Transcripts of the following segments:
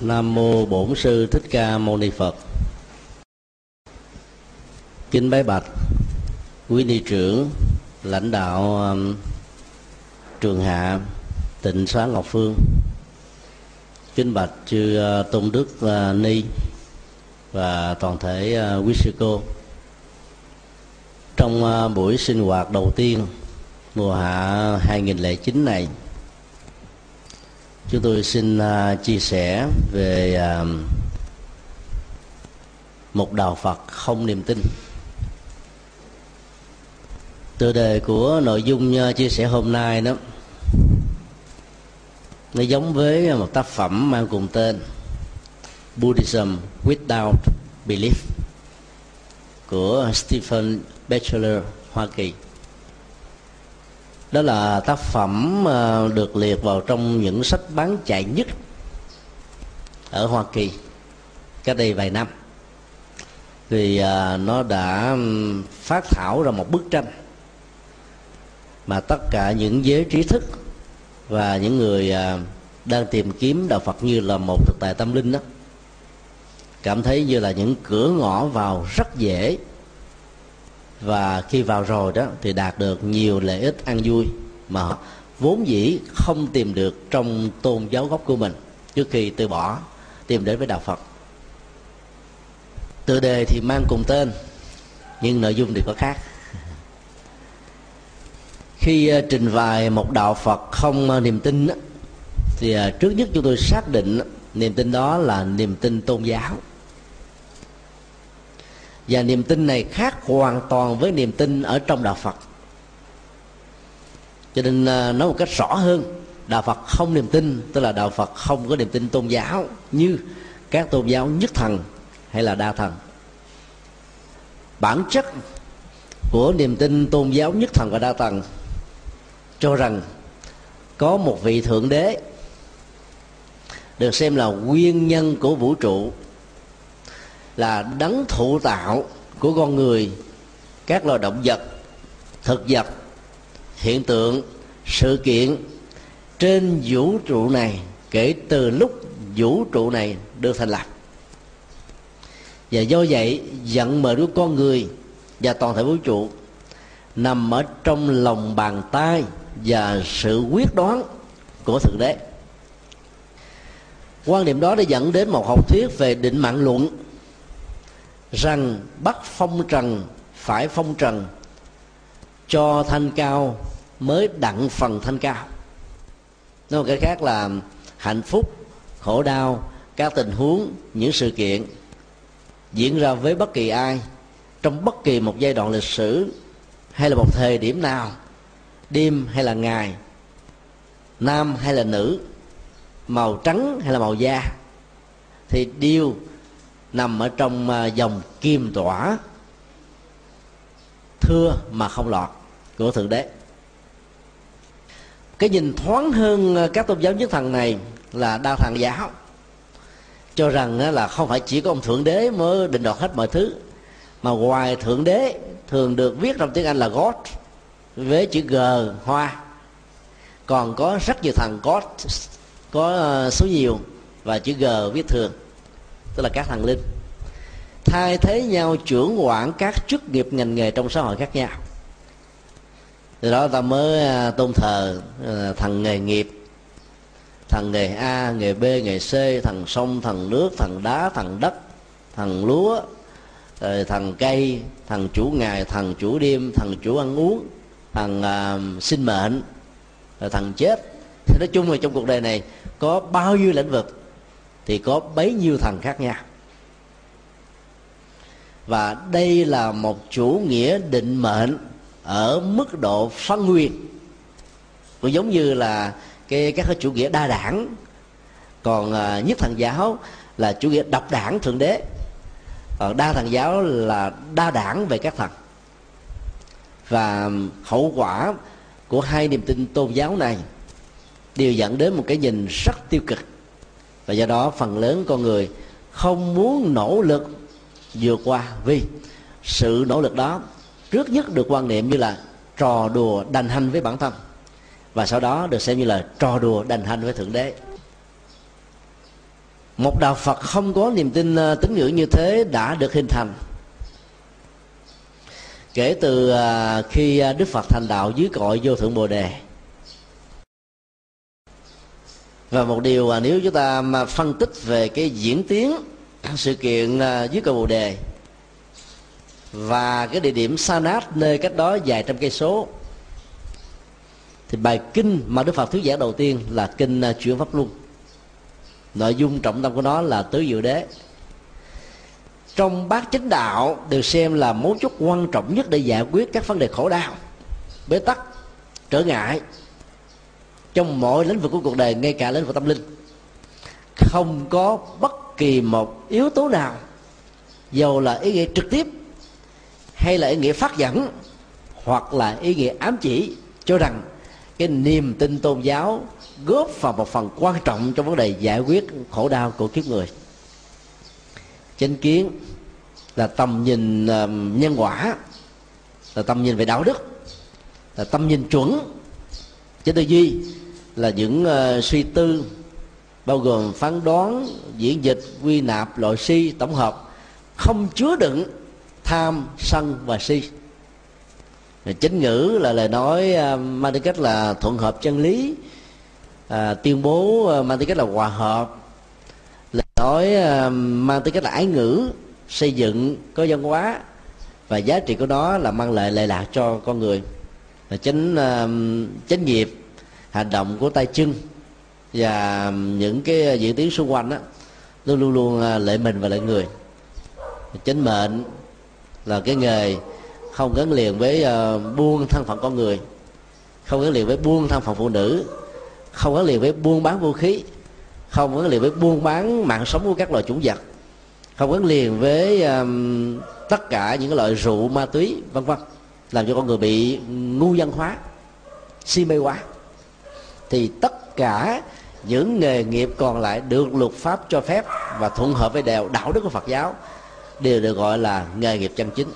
Nam mô Bổn sư Thích Ca Mâu Ni Phật. Kính bái bạch quý ni trưởng, lãnh đạo um, trường hạ Tịnh xá Ngọc Phương. Kính bạch chư uh, Tôn đức uh, Ni và toàn thể uh, quý sư cô. Trong uh, buổi sinh hoạt đầu tiên mùa hạ 2009 này chúng tôi xin uh, chia sẻ về uh, một đạo phật không niềm tin. Tựa đề của nội dung uh, chia sẻ hôm nay đó nó giống với một tác phẩm mang cùng tên Buddhism Without Belief của Stephen Batchelor Hoa Kỳ đó là tác phẩm ờ, được liệt vào trong những sách bán chạy nhất ở Hoa Kỳ cách đây vài năm. Vì ờ, nó đã phát thảo ra một bức tranh mà tất cả những giới trí thức và những người ờ, đang tìm kiếm đạo Phật như là một thực tại tâm linh đó, cảm thấy như là những cửa ngõ vào rất dễ và khi vào rồi đó thì đạt được nhiều lợi ích ăn vui mà vốn dĩ không tìm được trong tôn giáo gốc của mình trước khi từ bỏ, tìm đến với đạo Phật. Tựa đề thì mang cùng tên, nhưng nội dung thì có khác. Khi ờ, trình bày một đạo Phật không ờ, niềm tin thì ờ, trước nhất chúng tôi xác định niềm tin đó là niềm tin tôn giáo và niềm tin này khác hoàn toàn với niềm tin ở trong đạo phật. Cho nên à, nói một cách rõ hơn, đạo phật không niềm tin, tức là đạo phật không có niềm tin tôn giáo như các tôn giáo nhất thần hay là đa thần. Bản chất của niềm tin tôn giáo nhất thần và đa thần cho rằng có một vị thượng đế được xem là nguyên nhân của vũ trụ là đấng thụ tạo của con người, các loài động vật, thực vật, hiện tượng, sự kiện trên vũ trụ này kể từ lúc vũ trụ này được thành lập. Và do vậy, vận mệnh của con người và toàn thể vũ trụ nằm ở trong lòng bàn tay và sự quyết đoán của thượng đế. Quan điểm đó đã dẫn đến một học thuyết về định mạng luận rằng bắt phong trần phải phong trần, cho thanh cao mới đặng phần thanh cao. Nói một cái khác là hạnh phúc, khổ đau, các tình huống, những sự kiện diễn ra với bất kỳ ai trong bất kỳ một giai đoạn lịch sử hay là một thời điểm nào, đêm hay là ngày, nam hay là nữ, màu trắng hay là màu da, thì điều nằm ở trong à, dòng kim tỏa. Thưa mà không lọt, của thượng đế. Cái nhìn thoáng hơn à, các tôn giáo nhất thần này là đa thần giáo, cho rằng à, là không phải chỉ có ông thượng đế mới định đoạt hết mọi thứ, mà ngoài thượng đế thường được viết trong tiếng anh là god, với chữ g, hoa. Còn có rất nhiều thằng god, có số nhiều và chữ g viết thường tức là các thần linh thay thế nhau trưởng quản các chức nghiệp ngành nghề trong xã hội khác nhau. Từ đó ta mới à, tôn thờ à, thần thằng nghề nghiệp thằng nghề a nghề b nghề c thằng sông thằng nước thằng đá thằng đất thằng lúa ờ, thần thằng cây thằng chủ ngày thằng chủ đêm thằng chủ ăn uống thằng uh, à, sinh mệnh ờ, thần thằng chết. Thì nói chung là trong cuộc đời này có bao nhiêu lĩnh vực thì có bấy nhiêu thần khác nhau. Và đây là một chủ nghĩa định mệnh ở mức độ phân quyền cũng giống như là cái, các cái chủ nghĩa đa đảng. Còn à, nhất thần giáo là chủ nghĩa độc đảng thượng đế. Còn đa thần giáo là đa đảng về các thần và hậu quả của hai niềm tin tôn giáo này đều dẫn đến một cái nhìn rất tiêu cực và do đó phần lớn con người không muốn nỗ lực vượt qua. Vì sự nỗ lực đó trước nhất được quan niệm như là trò đùa đành hành với bản thân. Và sau đó được xem như là trò đùa đành hành với thượng đế. Một đạo phật không có niềm tin ờ, tín ngưỡng như thế đã được hình thành. Kể từ ờ, khi ờ, đức phật thành đạo dưới cội vô thượng bồ đề và một điều là nếu chúng ta mà phân tích về cái diễn tiến sự kiện à, dưới cầu bồ đề và cái địa điểm sa nát nơi cách đó vài trăm cây số, thì bài kinh mà đức phật thuyết giảng đầu tiên là kinh à, chuyển pháp luân. Nội dung trọng tâm của nó là tứ diệu đế. Trong bát chánh đạo được xem là mấu chốt quan trọng nhất để giải quyết các vấn đề khổ đau, bế tắc, trở ngại trong mọi lĩnh vực của cuộc đời, ngay cả lĩnh vực tâm linh. Không có bất kỳ một yếu tố nào dầu là ý nghĩa trực tiếp hay là ý nghĩa phát dẫn, hoặc là ý nghĩa ám chỉ, cho rằng cái niềm tin tôn giáo góp vào một phần quan trọng trong vấn đề giải quyết khổ đau của kiếp người. Chánh kiến là tầm nhìn nhân quả, là tầm nhìn về đạo đức, là tầm nhìn chuẩn chánh tư duy là những uh, suy tư bao gồm phán đoán diễn dịch quy nạp loại si tổng hợp không chứa đựng tham sân và si. Chính ngữ là lời nói uh, mang tính cách là thuận hợp chân lý à, tuyên bố uh, mang tính cách là hòa hợp. Lời nói uh, mang tính cách là ái ngữ xây dựng có văn hóa và giá trị của nó là mang lại lệ lạc cho con người. Và chính uh, chánh nghiệp hành động của tay chân. Và những cái ờ, diễn tiến xung quanh đó luôn luôn luôn ờ, lệ mình và lệ người. Chính mệnh là cái nghề không gắn liền với uh, buôn thân phận con người không gắn liền với buôn thân phận phụ nữ không gắn liền với buôn bán vũ khí không gắn liền với buôn bán mạng sống của các loài chủng vật không gắn liền với um, tất cả những cái loại rượu ma túy vân vân làm cho con người bị ngu dân hóa si mê quá thì tất cả những nghề nghiệp còn lại được luật pháp cho phép và thuận hợp với đều đạo đức của Phật giáo đều được gọi là nghề nghiệp chân chính.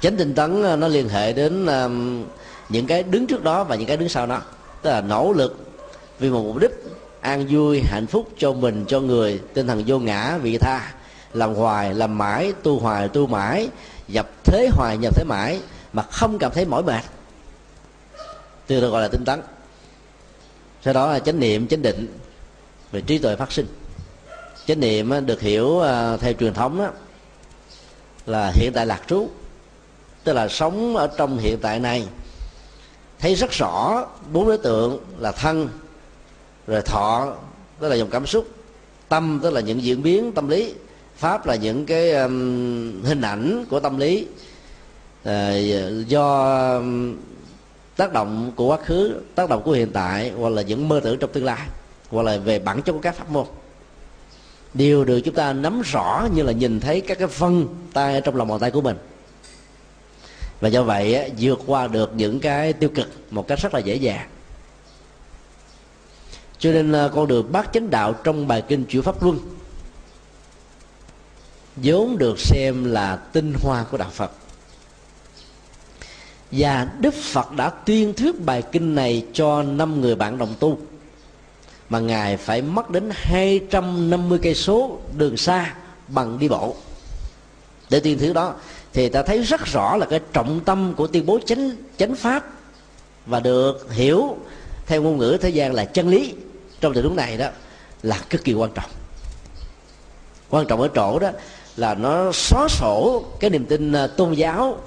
Chánh tinh tấn ờ, nó liên hệ đến những cái đứng trước đó và những cái đứng sau đó. Tức là nỗ lực vì một mục đích an vui, hạnh phúc cho mình, cho người, tinh thần vô ngã, vị tha, làm hoài, làm mãi, tu hoài, tu mãi, dập thế hoài, nhập thế mãi mà không cảm thấy mỏi mệt từ được gọi là tinh tấn. Sau đó là chánh niệm chánh định về trí tuệ phát sinh. Chánh niệm được hiểu à, theo truyền thống đó, là hiện tại lạc trú. Tức là sống ở trong hiện tại này thấy rất rõ bốn đối tượng là thân rồi thọ tức là dòng cảm xúc tâm tức là những diễn biến tâm lý. Pháp là những cái um, hình ảnh của tâm lý uh, do tác động của quá khứ, tác động của hiện tại, hoặc là những mơ tưởng trong tương lai, hoặc là về bản chất của các pháp môn. Đều được chúng ta nắm rõ như là nhìn thấy các cái phân tay trong lòng bàn tay của mình. Và do vậy vượt qua được những cái tiêu cực một cách rất là dễ dàng. Cho nên à, con đường bát chánh đạo trong bài kinh chuyển pháp luân vốn được xem là tinh hoa của đạo phật và đức phật đã tuyên thuyết bài kinh này cho năm người bạn đồng tu. Mà ngài phải mất đến 250 cây số đường xa bằng đi bộ. Để tuyên thuyết đó, thì ta thấy rất rõ là cái trọng tâm của tuyên bố chánh chánh pháp và được hiểu theo ngôn ngữ thế gian là chân lý trong tình huống này đó là cực kỳ quan trọng. Quan trọng ở chỗ đó là nó xóa sổ cái niềm tin à, tôn giáo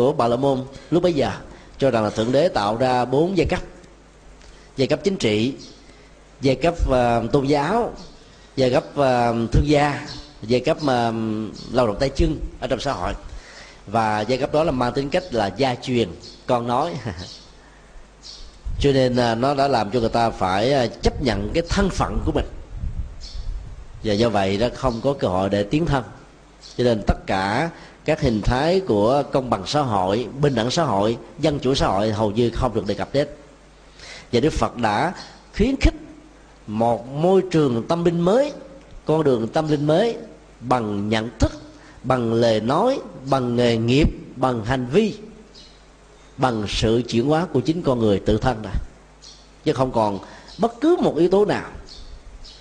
của bà la môn lúc bấy giờ cho rằng là thượng đế tạo ra bốn giai cấp. Giai cấp chính trị giai cấp uh, tôn giáo giai cấp uh, thương gia giai cấp uh, lao động tay chân ở trong xã hội. Và giai cấp đó là mang tính cách là gia truyền con nói. Cho nên uh, nó đã làm cho người ta phải uh, chấp nhận cái thân phận của mình. Và do vậy nó không có cơ hội để tiến thân. Cho nên tất cả các hình thái của công bằng xã hội, bình đẳng xã hội, dân chủ xã hội hầu như không được đề cập đến. Và đức phật đã khuyến khích một môi trường tâm linh mới, con đường tâm linh mới bằng nhận thức, bằng lời nói, bằng nghề nghiệp, bằng hành vi, bằng sự chuyển hóa của chính con người tự thân này. Chứ không còn bất cứ một yếu tố nào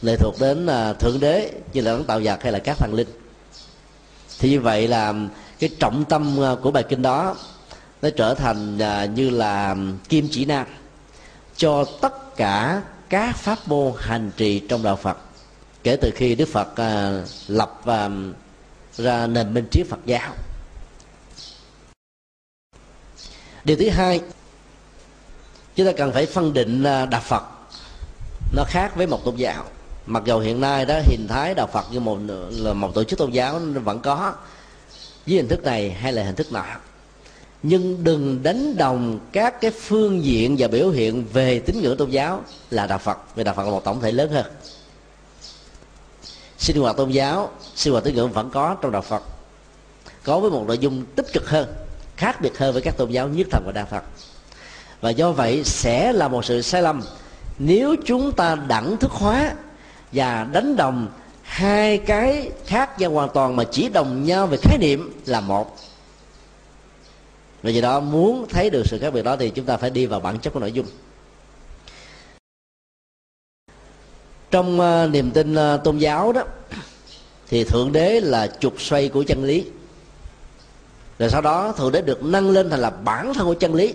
lệ thuộc đến à, thượng đế như là đấng tạo vật hay là các thần linh thì như vậy là cái trọng tâm ờ, của bài kinh đó nó trở thành ờ, như là kim chỉ nam cho tất cả các pháp môn hành trì trong đạo Phật. Kể từ khi Đức Phật ờ, lập ra nền minh triết Phật giáo. Điều thứ hai, chúng ta cần phải phân định đạo Phật nó khác với một tôn giáo mặc dù hiện nay đó, hình thái đạo Phật như một là một tổ chức tôn giáo vẫn có với hình thức này hay là hình thức nọ. Nhưng đừng đánh đồng các cái phương diện và biểu hiện về tín ngưỡng tôn giáo là đạo Phật, vì đạo Phật là một tổng thể lớn hơn. Sinh hoạt tôn giáo, sinh hoạt tín ngưỡng vẫn có trong đạo Phật, có với một nội dung tích cực hơn, khác biệt hơn với các tôn giáo nhất thần và đa Phật. Và do vậy sẽ là một sự sai lầm nếu chúng ta đẳng thức hóa và đánh đồng hai cái khác nhau hoàn toàn mà chỉ đồng nhau về khái niệm là một. Vì vậy đó muốn thấy được sự khác biệt đó thì chúng ta phải đi vào bản chất của nội dung. Trong uh, niềm tin uh, tôn giáo đó thì thượng đế là trục xoay của chân lý. Rồi sau đó thượng đế được nâng lên thành là bản thân của chân lý.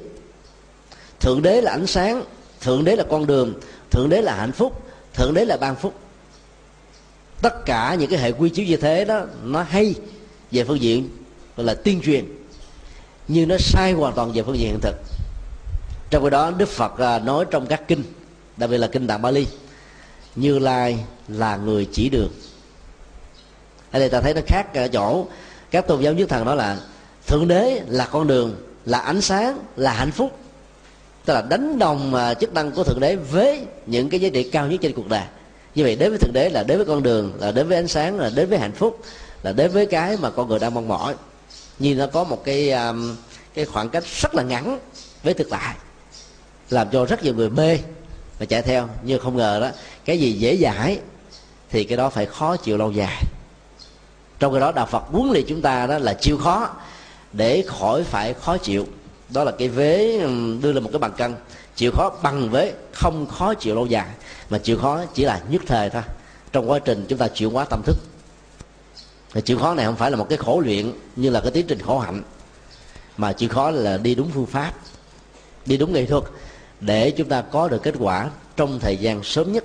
Thượng đế là ánh sáng thượng đế là con đường thượng đế là hạnh phúc thượng đế là ban phúc tất cả những cái hệ quy chiếu như thế đó, nó hay về phương diện gọi là tuyên truyền, nhưng nó sai hoàn toàn về phương diện hiện thực. Trong cái đó, đức phật à, nói trong các kinh, đặc biệt là kinh tạng bali, như lai là người chỉ đường. Ở đây ta thấy nó khác ở chỗ các tôn giáo nhất thần đó là thượng đế là con đường, là ánh sáng, là hạnh phúc. Tức là đánh đồng à, chức năng của thượng đế với những cái giá trị cao nhất trên cuộc đời như vậy đến với thực tế là đến với con đường là đến với ánh sáng là đến với hạnh phúc là đến với cái mà con người đang mong mỏi. Nhưng nó có một cái um, cái khoảng cách rất là ngắn với thực tại làm cho rất nhiều người mê và chạy theo. Nhưng không ngờ đó cái gì dễ dãi thì cái đó phải khó chịu lâu dài. Trong cái đó đạo phật huấn luyện chúng ta đó là chịu khó để khỏi phải khó chịu. Đó là cái vế um, đưa lên một cái bằng cân. Chịu khó bằng với không khó chịu lâu dài mà chịu khó chỉ là nhất thời thôi. Trong quá trình chúng ta chịu hóa tâm thức. Thì chịu khó này không phải là một cái khổ luyện như là cái tiến trình khổ hạnh. Mà chịu khó là đi đúng phương pháp đi đúng nghệ thuật để chúng ta có được kết quả trong thời gian sớm nhất.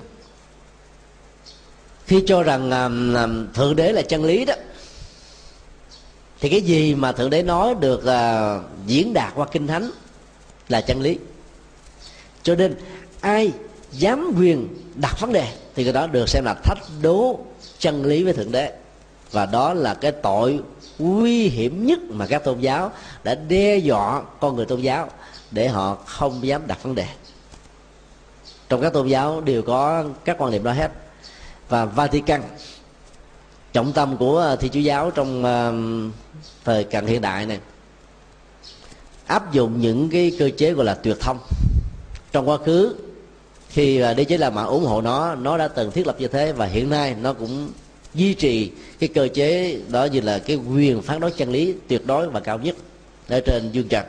Khi cho rằng uh, thượng đế là chân lý đó thì cái gì mà thượng đế nói được uh, diễn đạt qua kinh thánh là chân lý. Cho nên ai dám quyền đặt vấn đề thì cái đó được xem là thách đố chân lý với thượng đế. Và đó là cái tội nguy hiểm nhất mà các tôn giáo đã đe dọa con người tôn giáo để họ không dám đặt vấn đề. Trong các tôn giáo đều có các quan niệm đó hết. Và Vatican trọng tâm của ờ, thi chúa giáo trong uh, thời cận hiện đại này áp dụng những cái cơ chế gọi là tuyệt thông. Trong quá khứ khi đế chế La Mã ủng hộ nó nó đã từng thiết lập như thế và hiện nay nó cũng duy trì cái cơ chế đó như là cái quyền phán đoán chân lý tuyệt đối và cao nhất ở trên dương trần.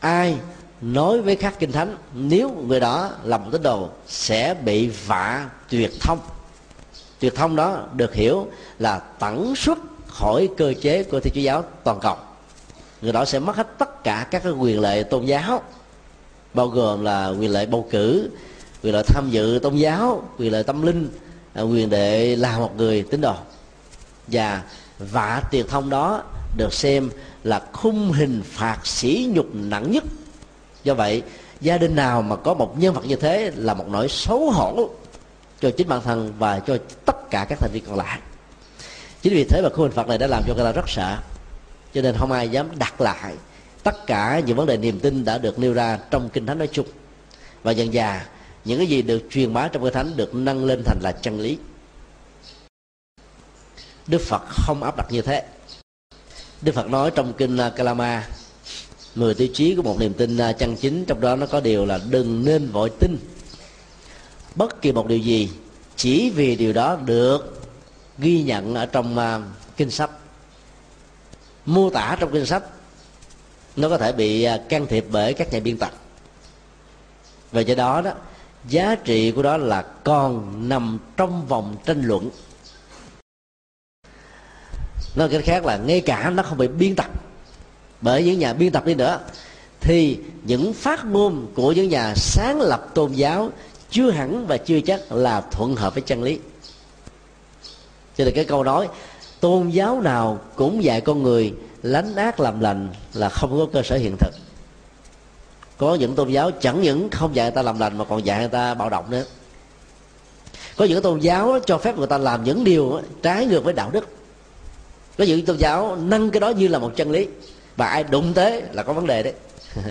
Ai nói với các kinh thánh, nếu người đó là một tín đồ, sẽ bị vạ tuyệt thông. Tuyệt thông đó được hiểu là tẩn xuất khỏi cơ chế của thiên chúa giáo toàn cầu. Người đó sẽ mất hết tất cả các cái quyền lệ tôn giáo bao gồm là quyền lợi bầu cử, quyền lợi tham dự tôn giáo, quyền lợi tâm linh à, quyền để là một người tín đồ. Và vạ tiền thông đó được xem là khung hình phạt sỉ nhục nặng nhất. Do vậy, gia đình nào mà có một nhân vật như thế là một nỗi xấu hổ cho chính bản thân và cho tất cả các thành viên còn lại. Chính vì thế mà khung hình phạt này đã làm cho người ta rất sợ, cho nên không ai dám đặt lại tất cả những vấn đề niềm tin đã được nêu ra trong kinh thánh nói chung. Và dần dà, những cái gì được truyền bá trong kinh thánh được nâng lên thành là chân lý. Đức phật không áp đặt như thế. Đức phật nói trong kinh à, kalama, mười tiêu chí của một niềm tin à, chân chính, trong đó nó có điều là đừng nên vội tin. Bất kỳ một điều gì, chỉ vì điều đó được ghi nhận ở trong à, kinh sách. Mô tả trong kinh sách nó có thể bị à, can thiệp bởi các nhà biên tập. Về do đó đó, giá trị của đó là còn nằm trong vòng tranh luận. Nói cách khác là ngay cả nó không bị biên tập, bởi những nhà biên tập đi nữa, thì những phát ngôn của những nhà sáng lập tôn giáo chưa hẳn và chưa chắc là thuận hợp với chân lý. Cho nên cái câu nói, tôn giáo nào cũng dạy con người lánh ác làm lành là không có cơ sở hiện thực. Có những tôn giáo chẳng những không dạy người ta làm lành mà còn dạy người ta bạo động nữa. Có những tôn giáo cho phép người ta làm những điều trái ngược với đạo đức. Có những tôn giáo nâng cái đó như là một chân lý. Và ai đụng tới là có vấn đề đấy.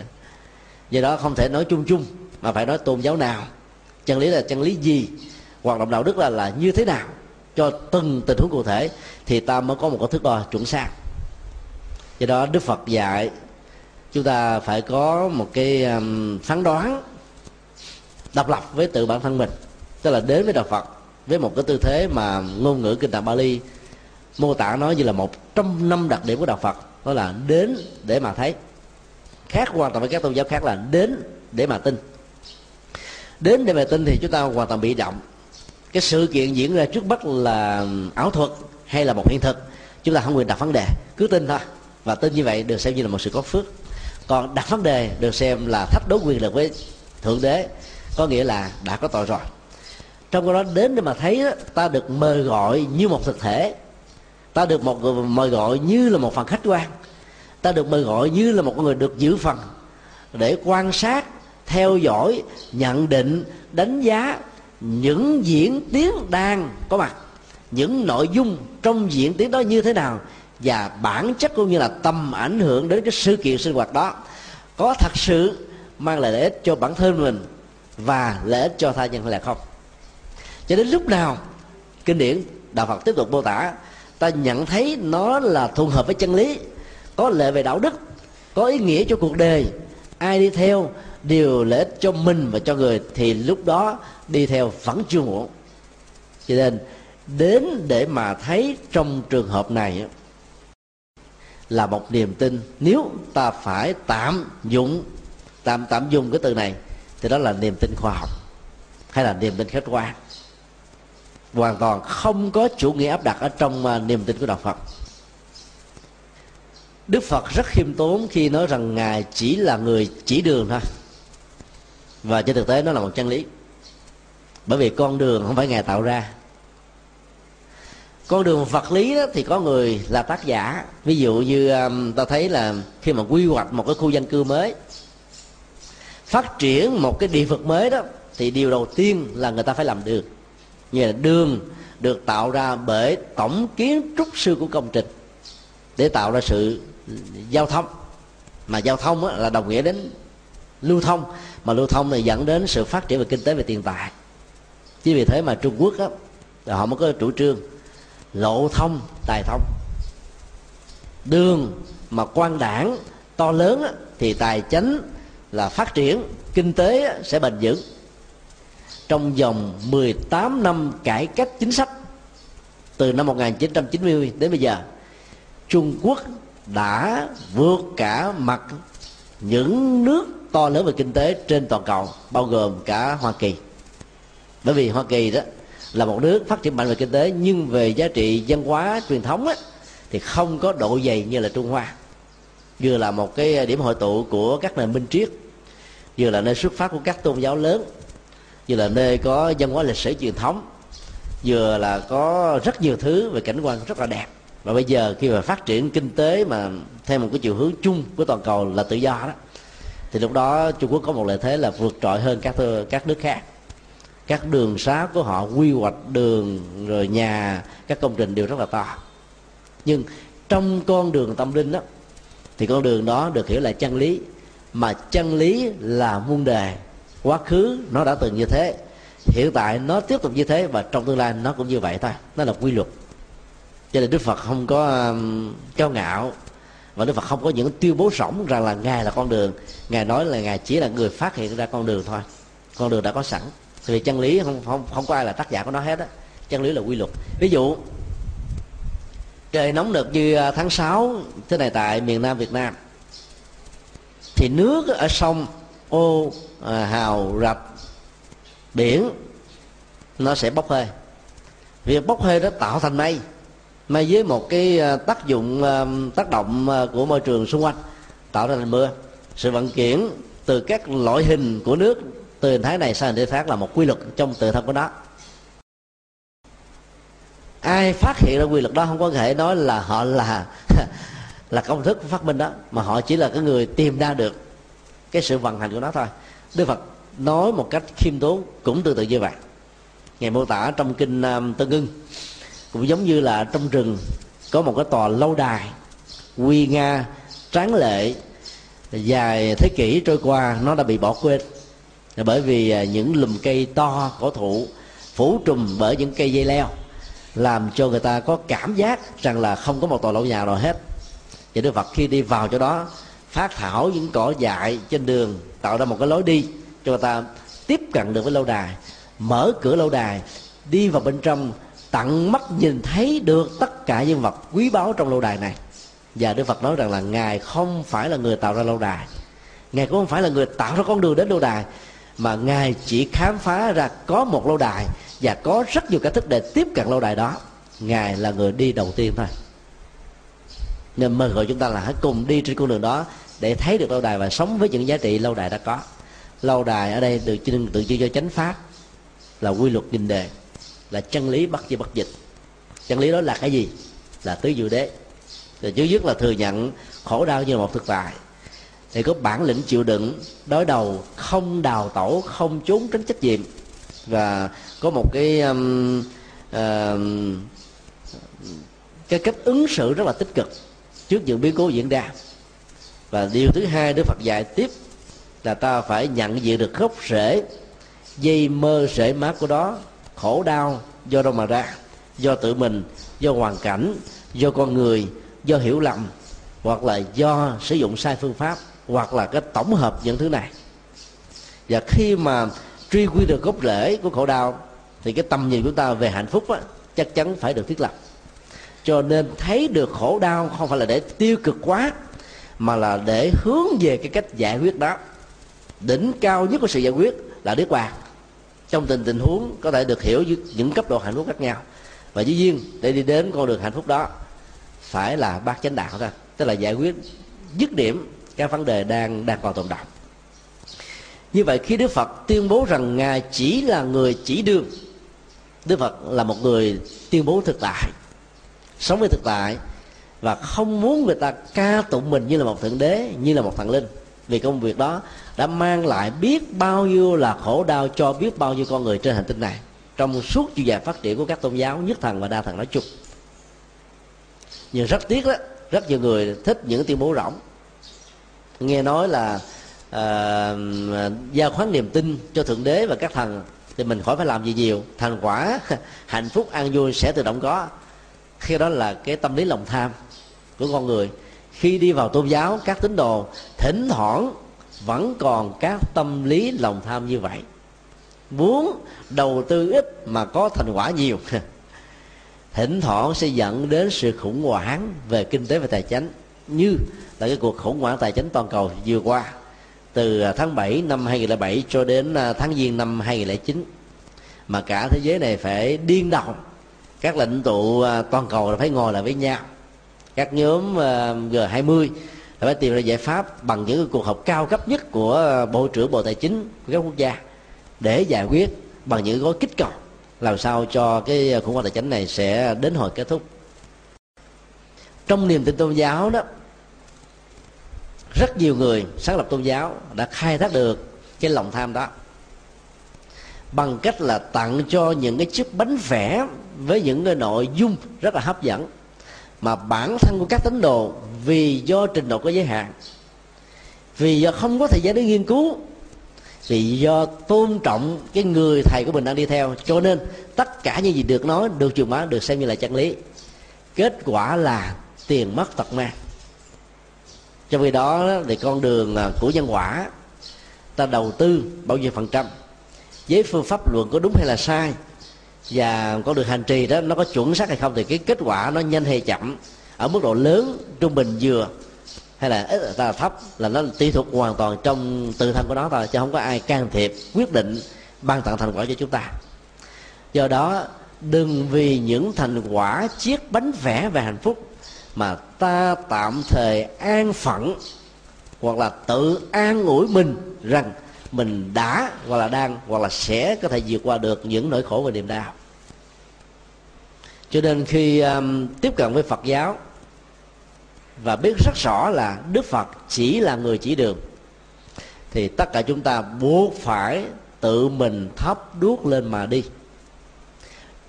Do đó không thể nói chung chung, mà phải nói tôn giáo nào. Chân lý là chân lý gì? Hoạt động đạo đức là là như thế nào? Cho từng tình huống cụ thể thì ta mới có một cái thước đo chuẩn xác do đó đức phật dạy chúng ta phải có một cái um, phán đoán độc lập với tự bản thân mình. Tức là đến với đạo phật với một cái tư thế mà ngôn ngữ kinh tạng bali, mô tả nó như là một trong năm đặc điểm của đạo phật, đó là đến để mà thấy. Khác hoàn toàn với các tôn giáo khác là đến để mà tin. Đến để mà tin thì chúng ta hoàn toàn bị động. Cái sự kiện diễn ra trước mắt là ảo thuật hay là một hiện thực, chúng ta không quyền đặt vấn đề, cứ tin thôi và tên như vậy được xem như là một sự có phước. Còn đặt vấn đề được xem là thách đố quyền lực với thượng đế, có nghĩa là đã có tội rồi. Trong cái đó, đến để mà thấy ta được mời gọi như một thực thể, ta được một người mời gọi như là một phần khách quan, ta được mời gọi như là một người được giữ phần để quan sát, theo dõi, nhận định, đánh giá những diễn tiến đang có mặt, những nội dung trong diễn tiến đó như thế nào và bản chất cũng như là tâm ảnh hưởng đến cái sự kiện sinh hoạt đó. Có thật sự mang lại lợi ích cho bản thân mình và lợi ích cho tha nhân hay là không? Cho đến lúc nào kinh điển đạo phật tiếp tục mô tả, ta nhận thấy nó là thuận hợp với chân lý, có lệ về đạo đức, có ý nghĩa cho cuộc đời. Ai đi theo đều lợi ích cho mình và cho người, thì lúc đó đi theo vẫn chưa muộn. Cho nên, đến để mà thấy trong trường hợp này là một niềm tin. Nếu ta phải tạm dụng, tạm tạm dùng cái từ này, thì đó là niềm tin khoa học hay là niềm tin khách quan. Hoàn toàn không có chủ nghĩa áp đặt ở trong à, niềm tin của đạo Phật. Đức Phật rất khiêm tốn khi nói rằng ngài chỉ là người chỉ đường thôi. Và trên thực tế nó là một chân lý. Bởi vì con đường không phải ngài tạo ra con đường vật lý đó thì có người là tác giả. Ví dụ như um, ta thấy là khi mà quy hoạch một cái khu dân cư mới phát triển một cái địa vực mới đó thì điều đầu tiên là người ta phải làm đường. Như là đường được tạo ra bởi tổng kiến trúc sư của công trình để tạo ra sự giao thông. Mà giao thông là đồng nghĩa đến lưu thông mà lưu thông này dẫn đến sự phát triển về kinh tế về tiền tài. Chính vì thế mà trung quốc đó họ mới có chủ trương lộ thông, tài thông. Đường mà quan đảng to lớn thì tài chánh là phát triển, kinh tế sẽ bền vững. Trong vòng 18 năm cải cách chính sách, từ năm 1990 đến bây giờ, Trung Quốc đã vượt cả mặt những nước to lớn về kinh tế trên toàn cầu, bao gồm cả Hoa Kỳ. Bởi vì Hoa Kỳ đó là một nước phát triển mạnh về kinh tế nhưng về giá trị văn hóa truyền thống á, thì không có độ dày như là Trung Hoa. Vừa là một cái điểm hội tụ của các nền minh triết vừa là nơi xuất phát của các tôn giáo lớn vừa là nơi có văn hóa lịch sử truyền thống vừa là có rất nhiều thứ về cảnh quan rất là đẹp. Và bây giờ khi mà phát triển kinh tế mà theo một cái chiều hướng chung của toàn cầu là tự do đó thì lúc đó Trung Quốc có một lợi thế là vượt trội hơn các các nước khác các đường xá của họ quy hoạch đường rồi nhà các công trình đều rất là to. Nhưng trong con đường tâm linh đó thì con đường đó được hiểu là chân lý. Mà chân lý là muôn đề. Quá khứ nó đã từng như thế hiện tại nó tiếp tục như thế và trong tương lai nó cũng như vậy thôi. Nó là quy luật. Cho nên đức phật không có um, cao ngạo và đức phật không có những tuyên bố rỗng rằng là ngài là con đường. Ngài nói là ngài chỉ là người phát hiện ra con đường thôi. Con đường đã có sẵn vì chân lý không không không có ai là tác giả của nó hết á. Chân lý là quy luật. Ví dụ trời nóng được như à, tháng 6 thế này tại miền nam việt nam. Thì nước ở sông ô à, hào rạch biển nó sẽ bốc hơi. Việc bốc hơi đó tạo thành mây. Mây với một cái à, tác dụng à, tác động của môi trường xung quanh tạo ra thành mưa. Sự vận chuyển từ các loại hình của nước từ hình thái này sang hình thái khác là một quy luật trong tự thân của nó. Ai phát hiện ra quy luật đó không có thể nói là họ là là công thức phát minh đó mà họ chỉ là cái người tìm ra được cái sự vận hành của nó thôi. Đức phật nói một cách khiêm tốn cũng tương tự như vậy. Ngài mô tả trong kinh um, tân ngưng cũng giống như là trong rừng có một cái tòa lâu đài quy nga tráng lệ dài thế kỷ trôi qua nó đã bị bỏ quên bởi vì à, những lùm cây to cổ thụ phủ trùm bởi những cây dây leo, làm cho người ta có cảm giác rằng là không có một tòa lâu nhà nào hết. Và đức phật khi đi vào chỗ đó, phát thảo những cỏ dại trên đường, tạo ra một cái lối đi cho người ta tiếp cận được với lâu đài, mở cửa lâu đài, đi vào bên trong, tận mắt nhìn thấy được tất cả những vật quý báu trong lâu đài này. Và đức phật nói rằng là ngài không phải là người tạo ra lâu đài. Ngài cũng không phải là người tạo ra con đường đến lâu đài mà ngài chỉ khám phá ra có một lâu đài và có rất nhiều cách thức để tiếp cận lâu đài đó. Ngài là người đi đầu tiên thôi. Nên mời gọi chúng ta là hãy cùng đi trên con đường đó để thấy được lâu đài và sống với những giá trị lâu đài đã có. Lâu đài ở đây được tự trưng cho chánh pháp, là quy luật nghìn đề, là chân lý bất di bất dịch. Chân lý đó là cái gì? Là tứ diệu đế. Thì trước nhất là thừa nhận khổ đau như là một thực tại thì có bản lĩnh chịu đựng đối đầu không đào tổ không trốn tránh trách nhiệm. Và có một cái um, uh, cái cách ứng xử rất là tích cực trước những biến cố diễn ra. Và điều thứ hai đức phật dạy tiếp là ta phải nhận diện được gốc rễ dây mơ rễ mát của đó khổ đau do đâu mà ra do tự mình do hoàn cảnh do con người do hiểu lầm hoặc là do sử dụng sai phương pháp hoặc là cái tổng hợp những thứ này. Và khi mà truy quy được gốc rễ của khổ đau thì cái tầm nhìn của ta về hạnh phúc á, chắc chắn phải được thiết lập. Cho nên thấy được khổ đau không phải là để tiêu cực quá mà là để hướng về cái cách giải quyết đó. Đỉnh cao nhất của sự giải quyết là niết bàn trong tình tình huống có thể được hiểu những cấp độ hạnh phúc khác nhau. Và dĩ nhiên để đi đến con đường hạnh phúc đó phải là bác chánh đạo thôi. Tức là giải quyết dứt điểm các vấn đề đang đang còn tồn động như vậy khi đức phật tuyên bố rằng ngài chỉ là người chỉ đường, đức phật là một người tuyên bố thực tại, sống với thực tại và không muốn người ta ca tụng mình như là một thượng đế, như là một thần linh. Vì công việc đó đã mang lại biết bao nhiêu là khổ đau cho biết bao nhiêu con người trên hành tinh này trong suốt chiều dài phát triển của các tôn giáo, nhất thần và đa thần nói chung. Nhưng rất tiếc đó, rất nhiều người thích những tuyên bố rỗng nghe nói là uh, giao khoán niềm tin cho thượng đế và các thần thì mình khỏi phải làm gì nhiều. Thành quả hạnh phúc an vui sẽ tự động có. Khi đó là cái tâm lý lòng tham của con người. Khi đi vào tôn giáo các tín đồ thỉnh thoảng vẫn còn các tâm lý lòng tham như vậy. Muốn đầu tư ít mà có thành quả nhiều thỉnh thoảng sẽ dẫn đến sự khủng hoảng về kinh tế và tài chính như là cái cuộc khủng hoảng tài chính toàn cầu vừa qua, từ à, tháng 7 năm 2007 cho đến à, tháng Giêng năm 2009 mà cả thế giới này phải điên đầu các lãnh tụ à, toàn cầu là phải ngồi lại với nhau. Các nhóm G20 phải tìm ra giải pháp bằng những cuộc họp cao cấp nhất của bộ trưởng bộ tài chính của các quốc gia để giải quyết bằng những gói kích cầu, làm sao cho cái khủng hoảng tài chính này sẽ đến hồi kết thúc. Trong niềm tin tôn giáo đó rất nhiều người sáng lập tôn giáo đã khai thác được cái lòng tham đó. Bằng cách là tặng cho những cái chiếc bánh vẽ với những cái nội dung rất là hấp dẫn mà bản thân của các tín đồ vì do trình độ có giới hạn, vì do không có thời gian để nghiên cứu, vì do tôn trọng cái người thầy của mình đang đi theo. Cho nên tất cả những gì được nói, được truyền bá, được xem như là chân lý. Kết quả là tiền mất tật mang trong khi đó thì con đường à, của nhân quả, ta đầu tư bao nhiêu phần trăm. Với phương pháp luận có đúng hay là sai, và con đường hành trì đó nó có chuẩn xác hay không thì cái kết quả nó nhanh hay chậm. Ở mức độ lớn, trung bình vừa, hay là ít là thấp, là nó tùy thuộc hoàn toàn trong tự thân của nó thôi, chứ không có ai can thiệp, quyết định, ban tặng thành quả cho chúng ta. Do đó, đừng vì những thành quả chiếc bánh vẽ về hạnh phúc mà ta tạm thời an phận hoặc là tự an ủi mình rằng mình đã hoặc là đang hoặc là sẽ có thể vượt qua được những nỗi khổ và niềm đau. Cho nên khi um, tiếp cận với phật giáo và biết rất rõ là đức phật chỉ là người chỉ đường thì tất cả chúng ta buộc phải tự mình thắp đuốc lên mà đi.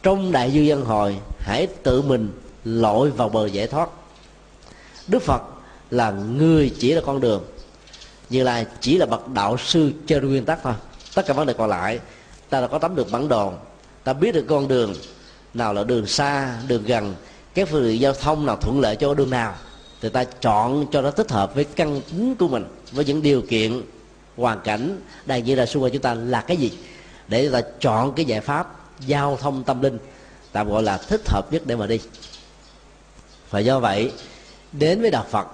Trong đại dương dân hồi hãy tự mình lội vào bờ giải thoát. Đức phật là người chỉ là con đường, như là chỉ là bậc đạo sư chơi nguyên tắc thôi. Tất cả vấn đề còn lại, ta đã có tấm được bản đồ, ta biết được con đường nào là đường xa, đường gần, các phương tiện giao thông nào thuận lợi cho đường nào, thì ta chọn cho nó thích hợp với căn tính của mình, với những điều kiện, hoàn cảnh đang diễn ra xung quanh chúng ta là cái gì, để ta chọn cái giải pháp giao thông tâm linh, tạm gọi là thích hợp nhất để mà đi và do vậy, đến với đạo phật,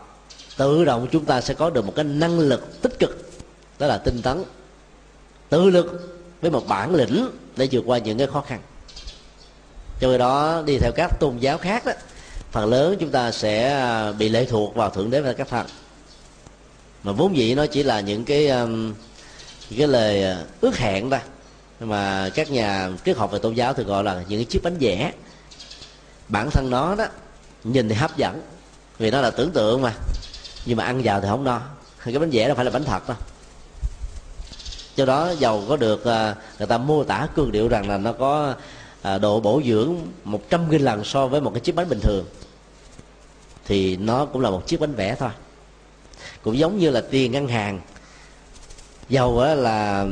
tự động chúng ta sẽ có được một cái năng lực tích cực, đó là tinh tấn, tự lực với một bản lĩnh để vượt qua những cái khó khăn. Cho đó, đi theo các tôn giáo khác đó, phần lớn chúng ta sẽ à, bị lệ thuộc vào thượng đế và các thần. Mà vốn dĩ nó chỉ là những cái những cái lời à, ước hẹn ra mà các nhà triết học về tôn giáo thì gọi là những cái chiếc bánh vẽ. Bản thân nó đó nhìn thì hấp dẫn. Vì nó là tưởng tượng mà. Nhưng mà ăn vào thì không no. Cái bánh vẽ đâu phải là bánh thật đâu. Do đó dầu có được à, người ta mô tả cương điệu rằng là nó có à, độ bổ dưỡng 100 nghìn lần so với một cái chiếc bánh bình thường. Thì nó cũng là một chiếc bánh vẽ thôi. Cũng giống như là tiền ngân hàng. Dầu là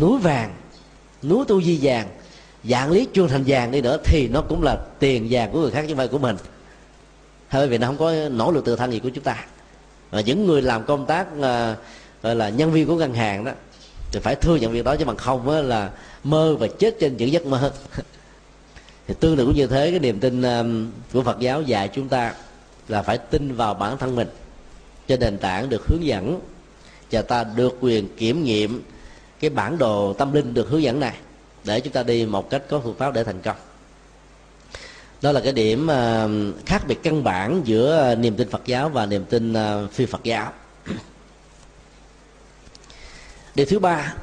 núi vàng, núi tu di vàng, dạng lý chuông thành vàng đi nữa thì nó cũng là tiền vàng của người khác chứ không phải của mình hơi vì nó không có nỗ lực tự thân gì của chúng ta. Và những người làm công tác uh, gọi là nhân viên của ngân hàng đó thì phải thừa nhận việc đó chứ bằng không á, là mơ và chết trên những giấc mơ. Thì tương tự cũng như thế cái niềm tin của Phật giáo dạy chúng ta là phải tin vào bản thân mình trên nền tảng được hướng dẫn và ta được quyền kiểm nghiệm cái bản đồ tâm linh được hướng dẫn này để chúng ta đi một cách có phương pháp để thành công đó là cái điểm ờ, khác biệt căn bản giữa ờ, niềm tin Phật giáo và niềm tin ờ, phi Phật giáo. Điều thứ ba,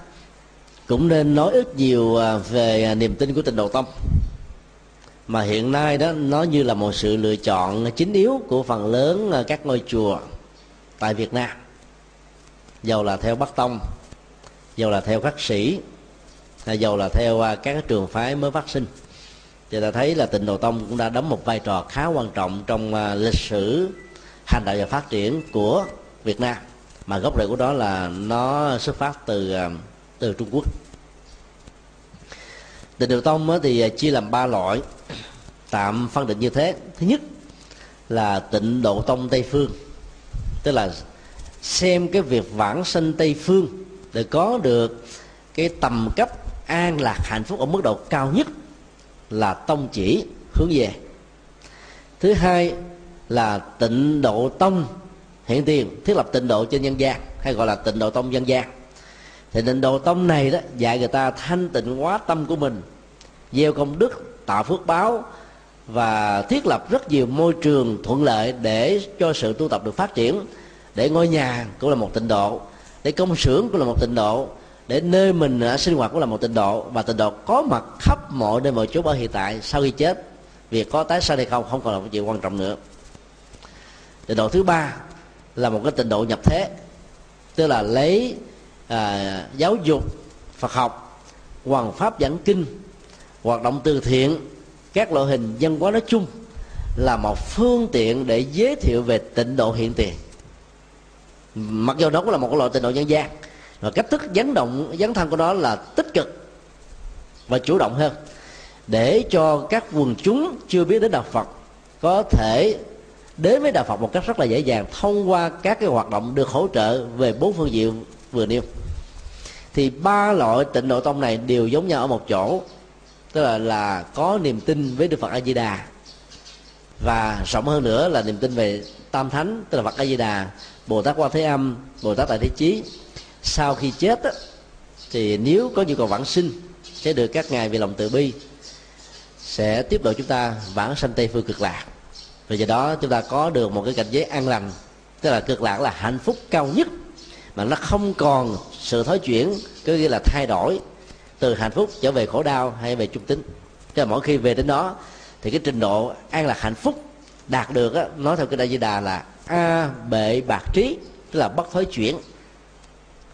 cũng nên nói ít nhiều về niềm tin của tình độ tâm mà hiện nay đó, nó như là một sự lựa chọn chính yếu của phần lớn các ngôi chùa tại Việt Nam. Dầu là theo Bắc Tông, dầu là theo khắc sĩ dầu là theo các trường phái mới phát sinh thì ta thấy là tịnh độ tông cũng đã đóng một vai trò khá quan trọng trong à, lịch sử hành đạo và phát triển của Việt Nam. Mà gốc rễ của đó là nó xuất phát từ à, từ Trung Quốc. Tịnh độ tông thì chia làm ba loại, tạm phân định như thế. Thứ nhất là tịnh độ tông tây phương, tức là xem cái việc vãng sinh tây phương để có được cái tầm cấp an lạc hạnh phúc ở mức độ cao nhất là tông chỉ, hướng về. Thứ hai là tịnh độ tông hiện tiền, thiết lập tịnh độ trên nhân gian, hay gọi là tịnh độ tông dân gian. Thì tịnh độ tông này đó, dạy người ta thanh tịnh hóa tâm của mình, gieo công đức, tạo phước báo, và thiết lập rất nhiều môi trường thuận lợi để cho sự tu tập được phát triển. Để ngôi nhà cũng là một tịnh độ, để công xưởng cũng là một tịnh độ để nơi mình ở sinh hoạt cũng là một tịnh độ và tịnh độ có mặt khắp mọi nơi mọi chỗ ở hiện tại sau khi chết. Việc có tái sanh hay không không còn là một chuyện quan trọng nữa. Tịnh độ thứ ba là một cái tịnh độ nhập thế tức là lấy à, giáo dục phật học hoàng pháp giảng kinh hoạt động từ thiện các loại hình dân hóa nói chung là một phương tiện để giới thiệu về tịnh độ hiện tiền. Mặc dù đó cũng là một loại tịnh độ nhân gian và cách thức dấn động dấn thân của nó là tích cực và chủ động hơn. Để cho các quần chúng chưa biết đến đạo Phật có thể đến với đạo Phật một cách rất là dễ dàng thông qua các cái hoạt động được hỗ trợ về bốn phương diện vừa nêu. Thì ba loại tịnh độ tông này đều giống nhau ở một chỗ, tức là là có niềm tin với Đức Phật A Di Đà và rộng hơn nữa là niềm tin về Tam Thánh, tức là Phật A Di Đà Bồ Tát Quan Thế Âm, Bồ Tát Đại Thế Chí sau khi chết á, thì nếu có nhu cầu vãng sinh sẽ được các ngài vì lòng từ bi sẽ tiếp độ chúng ta vãng sanh tây phương cực lạc. Và do đó chúng ta có được một cái cảnh giới an lành tức là cực lạc là hạnh phúc cao nhất mà nó không còn sự thối chuyển có nghĩa là thay đổi từ hạnh phúc trở về khổ đau hay về trung tính. Cho mỗi khi về đến đó thì cái trình độ an lạc hạnh phúc đạt được á, nói theo cái đại di đà là a bệ bạc trí tức là bất thối chuyển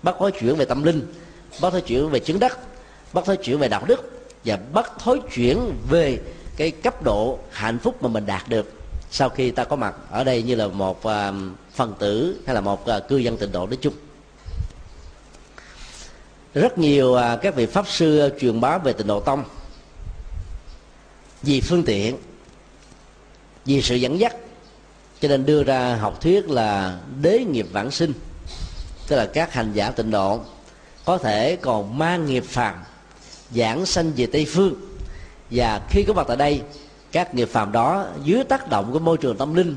bác thối chuyển về tâm linh, bác thối chuyển về chứng đắc, bác thối chuyển về đạo đức, và bắt thối chuyển về cái cấp độ hạnh phúc mà mình đạt được. Sau khi ta có mặt ở đây như là một à, phần tử hay là một à, cư dân tịnh độ nói chung. Rất nhiều à, các vị pháp sư truyền bá về tịnh độ tông vì phương tiện, vì sự dẫn dắt, cho nên đưa ra học thuyết là đế nghiệp vãng sinh tức là các hành giả tịnh độ có thể còn mang nghiệp phàm, giảng sanh về tây phương. Và khi có mặt tại đây, các nghiệp phàm đó dưới tác động của môi trường tâm linh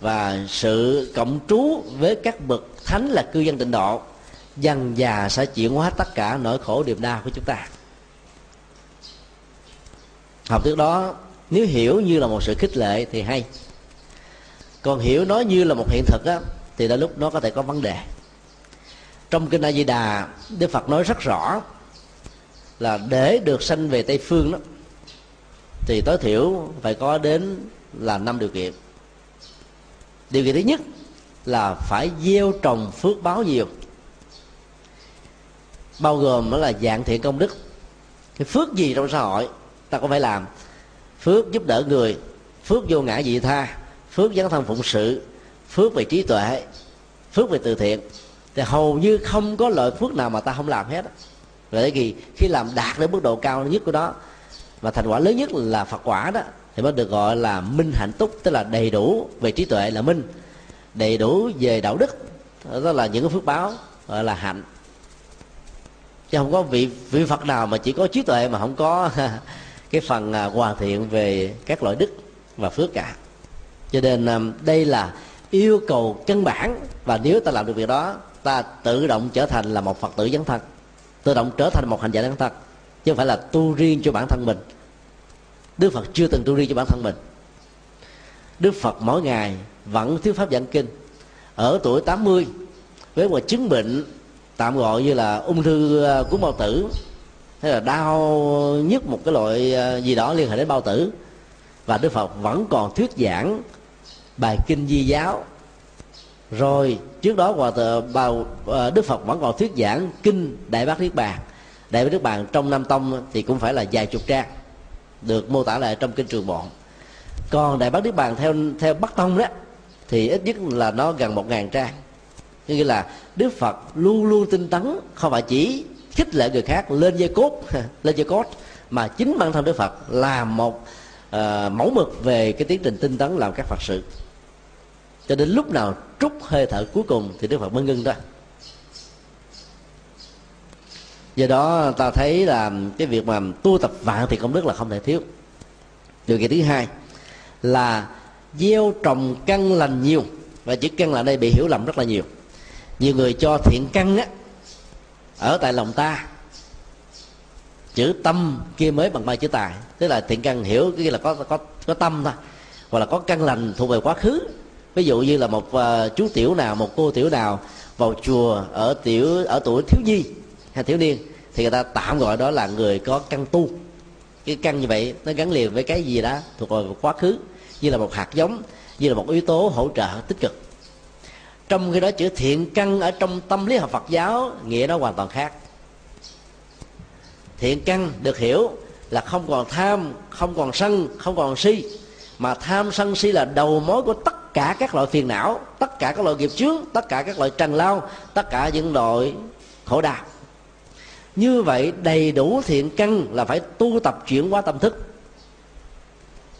và sự cộng trú với các bậc thánh là cư dân tịnh độ, dần già sẽ chuyển hóa tất cả nỗi khổ niềm đau của chúng ta. Học thuyết đó, nếu hiểu như là một sự khích lệ thì hay. Còn hiểu nó như là một hiện thực á, thì đôi lúc nó có thể có vấn đề trong kinh A Di Đà Đức Phật nói rất rõ là để được sanh về Tây phương đó, thì tối thiểu phải có đến là năm điều kiện. Điều kiện thứ nhất là phải gieo trồng phước báo nhiều, bao gồm đó là dạng thiện công đức. Cái phước gì trong xã hội, ta có phải làm. Phước giúp đỡ người, phước vô ngã dị tha, phước dấn thân phụng sự, phước về trí tuệ, phước về từ thiện thì hầu như không có lợi phước nào mà ta không làm hết vậy thì khi làm đạt đến mức độ cao nhất của đó và thành quả lớn nhất là phật quả đó, thì mới được gọi là minh hạnh túc, tức là đầy đủ về trí tuệ là minh, đầy đủ về đạo đức, đó là những cái phước báo, gọi là hạnh. Chứ không có vị vị phật nào mà chỉ có trí tuệ mà không có cái phần à, hòa hoàn thiện về các loại đức và phước cả. Cho nên à, đây là yêu cầu căn bản và nếu ta làm được việc đó ta tự động trở thành là một phật tử dấn thân. Tự động trở thành một hành giả dấn thân. Chứ không phải là tu riêng cho bản thân mình. Đức phật chưa từng tu riêng cho bản thân mình. Đức phật mỗi ngày vẫn thuyết pháp giảng kinh. Ở tuổi 80 với một chứng bệnh tạm gọi như là ung thư ờ, của bao tử, hay là đau nhất một cái loại ờ, gì đó liên hệ đến bao tử. Và đức phật vẫn còn thuyết giảng bài kinh di giáo rồi trước đó hòa thượng bao ờ, đức phật vẫn còn thuyết giảng kinh đại bác niết bàn. Đại bác niết bàn trong năm tông thì cũng phải là vài chục trang được mô tả lại trong kinh trường bộ còn đại bác niết bàn theo theo bắc tông đó thì ít nhất là nó gần một ngàn trang. Như là đức phật luôn luôn tinh tấn không phải chỉ khích lệ người khác lên dây cốt lên dây cốt mà chính bản thân đức phật là một uh, mẫu mực về cái tiến trình tinh tấn làm các phật sự cho đến lúc nào trút hơi thở cuối cùng thì đức phật mới ngưng thôi. Do đó ta thấy là cái việc mà tu tập vạn thì công đức là không thể thiếu. Điều kiện thứ hai là gieo trồng căn lành nhiều. Và chữ căn là đây bị hiểu lầm rất là nhiều. Nhiều người cho thiện căn á, ở tại lòng ta, chữ tâm kia mới bằng ba chữ tài. Tức là thiện căn hiểu cái là có có có tâm thôi, hoặc là có căn lành thuộc về quá khứ ví dụ như là một uh, chú tiểu nào một cô tiểu nào vào chùa ở tiểu ở tuổi thiếu nhi hay thiếu niên thì người ta tạm gọi đó là người có căn tu. Cái căn như vậy nó gắn liền với cái gì đó thuộc về quá khứ như là một hạt giống như là một yếu tố hỗ trợ tích cực. Trong khi đó chữ thiện căn ở trong tâm lý học Phật giáo nghĩa nó hoàn toàn khác. Thiện căn được hiểu là không còn tham không còn sân không còn si mà tham sân si là đầu mối của tất tất cả các loại phiền não tất cả các loại nghiệp trước, tất cả các loại trần lao tất cả những loại khổ đau. Như vậy đầy đủ thiện căn là phải tu tập chuyển hóa tâm thức.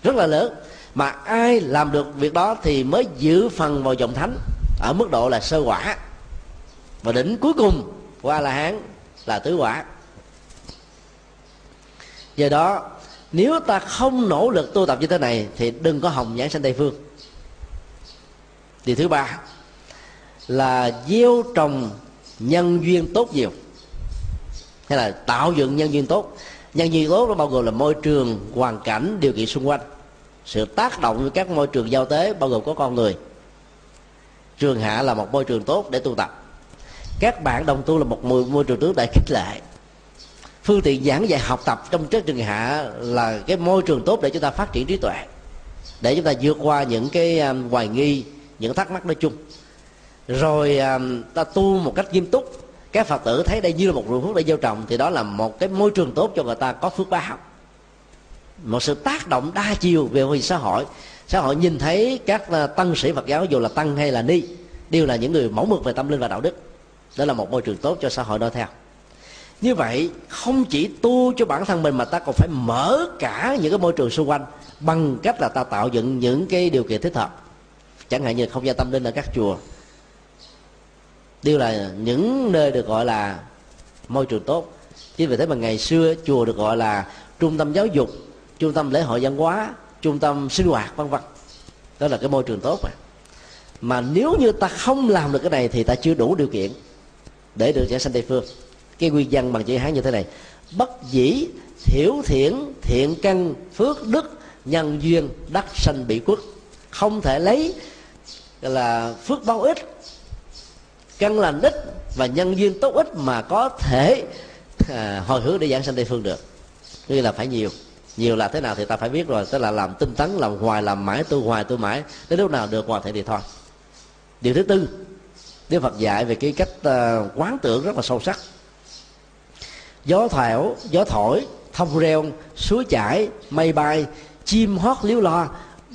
Rất là lớn. Mà ai làm được việc đó thì mới giữ phần vào dòng thánh ở mức độ là sơ quả. Và đỉnh cuối cùng của a la hán là tứ quả. Do đó nếu ta không nỗ lực tu tập như thế này thì đừng có hồng nhãn sanh tây phương điều thứ ba là gieo trồng nhân duyên tốt nhiều. Hay là tạo dựng nhân duyên tốt. Nhân duyên tốt nó bao gồm là môi trường hoàn cảnh điều kiện xung quanh. Sự tác động với các môi trường giao tế bao gồm có con người. Trường hạ là một môi trường tốt để tu tập. Các bạn đồng tu là một môi, môi trường tốt để khích lệ. Phương tiện giảng dạy học tập trong các trường hạ là cái môi trường tốt để chúng ta phát triển trí tuệ. Để chúng ta vượt qua những cái um, hoài nghi những thắc mắc nói chung. Rồi à, ta tu một cách nghiêm túc. Các phật tử thấy đây như là một ruộng phước để gieo trồng, thì đó là một cái môi trường tốt cho người ta có phước báo. Một sự tác động đa chiều về hội xã hội. Xã hội nhìn thấy các à, tăng sĩ phật giáo, dù là tăng hay là ni, đều là những người mẫu mực về tâm linh và đạo đức. Đó là một môi trường tốt cho xã hội noi theo. Như vậy, không chỉ tu cho bản thân mình mà ta còn phải mở cả những cái môi trường xung quanh bằng cách là ta tạo dựng những cái điều kiện thích hợp chẳng hạn như không gian tâm linh ở các chùa. Đều là những nơi được gọi là môi trường tốt. Chính vì thế mà ngày xưa chùa được gọi là trung tâm giáo dục, trung tâm lễ hội văn hóa, trung tâm sinh hoạt, vân vân. Đó là cái môi trường tốt mà. Mà nếu như ta không làm được cái này thì ta chưa đủ điều kiện để được trở sanh tây phương. Cái nguyên văn bằng chữ hán như thế này. Bất dĩ thiểu thiện thiện căn, phước đức, nhân duyên, đắc sanh bị quốc không thể lấy là phước báo ích căn lành ích và nhân duyên tốt ích mà có thể à, hồi hướng để giảng sanh tây phương được. Như là phải nhiều nhiều là thế nào thì ta phải biết rồi tức là làm tinh tấn làm hoài làm mãi tu hoài tu mãi đến lúc nào được hoàn thiện thì thôi. Điều thứ tư Đức Phật dạy về cái cách uh, quán tưởng rất là sâu sắc. Gió thảo gió thổi thông reo suối chảy mây bay chim hót liếu lo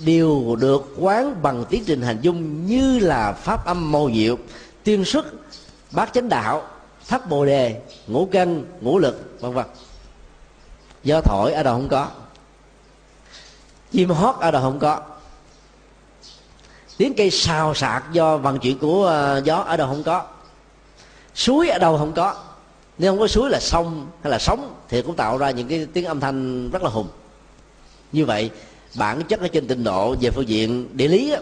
đều được quán bằng tiến trình hành dung như là pháp âm mô diệu, tiên xuất, bát chánh đạo thất bồ đề, ngũ căn, ngũ lực, vân vân. Gió thổi ở đâu không có. Chim hót ở đâu không có. Tiếng cây xào sạc do vận chuyển của ờ, gió ở đâu không có. Suối ở đâu không có. Nếu không có suối là sông hay là sóng thì cũng tạo ra những cái tiếng âm thanh rất là hùng. Như vậy bản chất ở trên tịnh độ về phương diện địa lý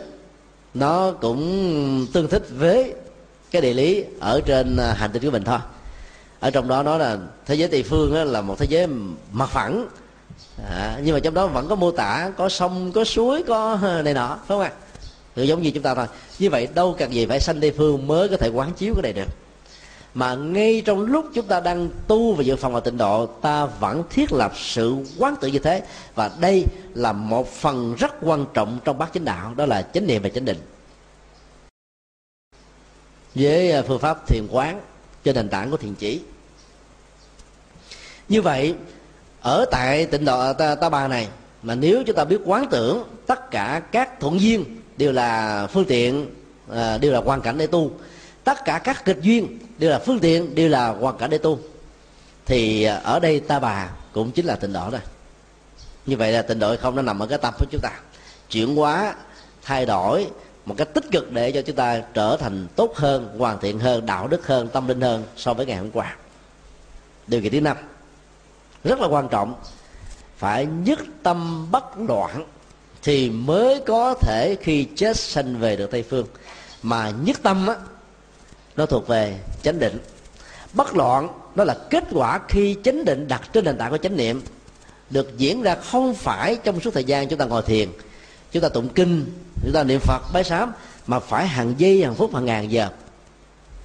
nó cũng tương thích với cái địa lý ở trên à, hành tinh của mình thôi. Ở trong đó nói là thế giới tây phương là một thế giới mặt phẳng. À, nhưng mà trong đó vẫn có mô tả có sông có suối có à, này nọ phải không ạ? À? giống như chúng ta thôi. Như vậy đâu cần gì phải sanh tây phương mới có thể quán chiếu cái này được mà ngay trong lúc chúng ta đang tu và dự phòng và tịnh độ ta vẫn thiết lập sự quán tự như thế. Và đây là một phần rất quan trọng trong bát chánh đạo đó là chánh niệm và chánh định. Với à, phương pháp thiền quán trên nền tảng của thiền chỉ. Như vậy ở tại tịnh độ à, ta, ta bà này mà nếu chúng ta biết quán tưởng tất cả các thuận duyên đều là phương tiện à, đều là hoàn cảnh để tu tất cả các kịch duyên đều là phương tiện, đều là hoàn cảnh để tu. Thì à, ở đây ta bà cũng chính là tịnh độ đó như vậy là tịnh độ không nó nằm ở cái tâm của chúng ta. Chuyển hóa, thay đổi một cách tích cực để cho chúng ta trở thành tốt hơn, hoàn thiện hơn, đạo đức hơn, tâm linh hơn so với ngày hôm qua. Điều kiện thứ năm, rất là quan trọng, phải nhất tâm bất loạn thì mới có thể khi chết sanh về được tây phương. Mà nhất tâm á nó thuộc về chánh định. Bất loạn, đó là kết quả khi chánh định đặt trên nền tảng của chánh niệm, được diễn ra không phải trong suốt thời gian chúng ta ngồi thiền, chúng ta tụng kinh, chúng ta niệm phật, bái sám, mà phải hàng giây, hàng phút, hàng ngàn giờ.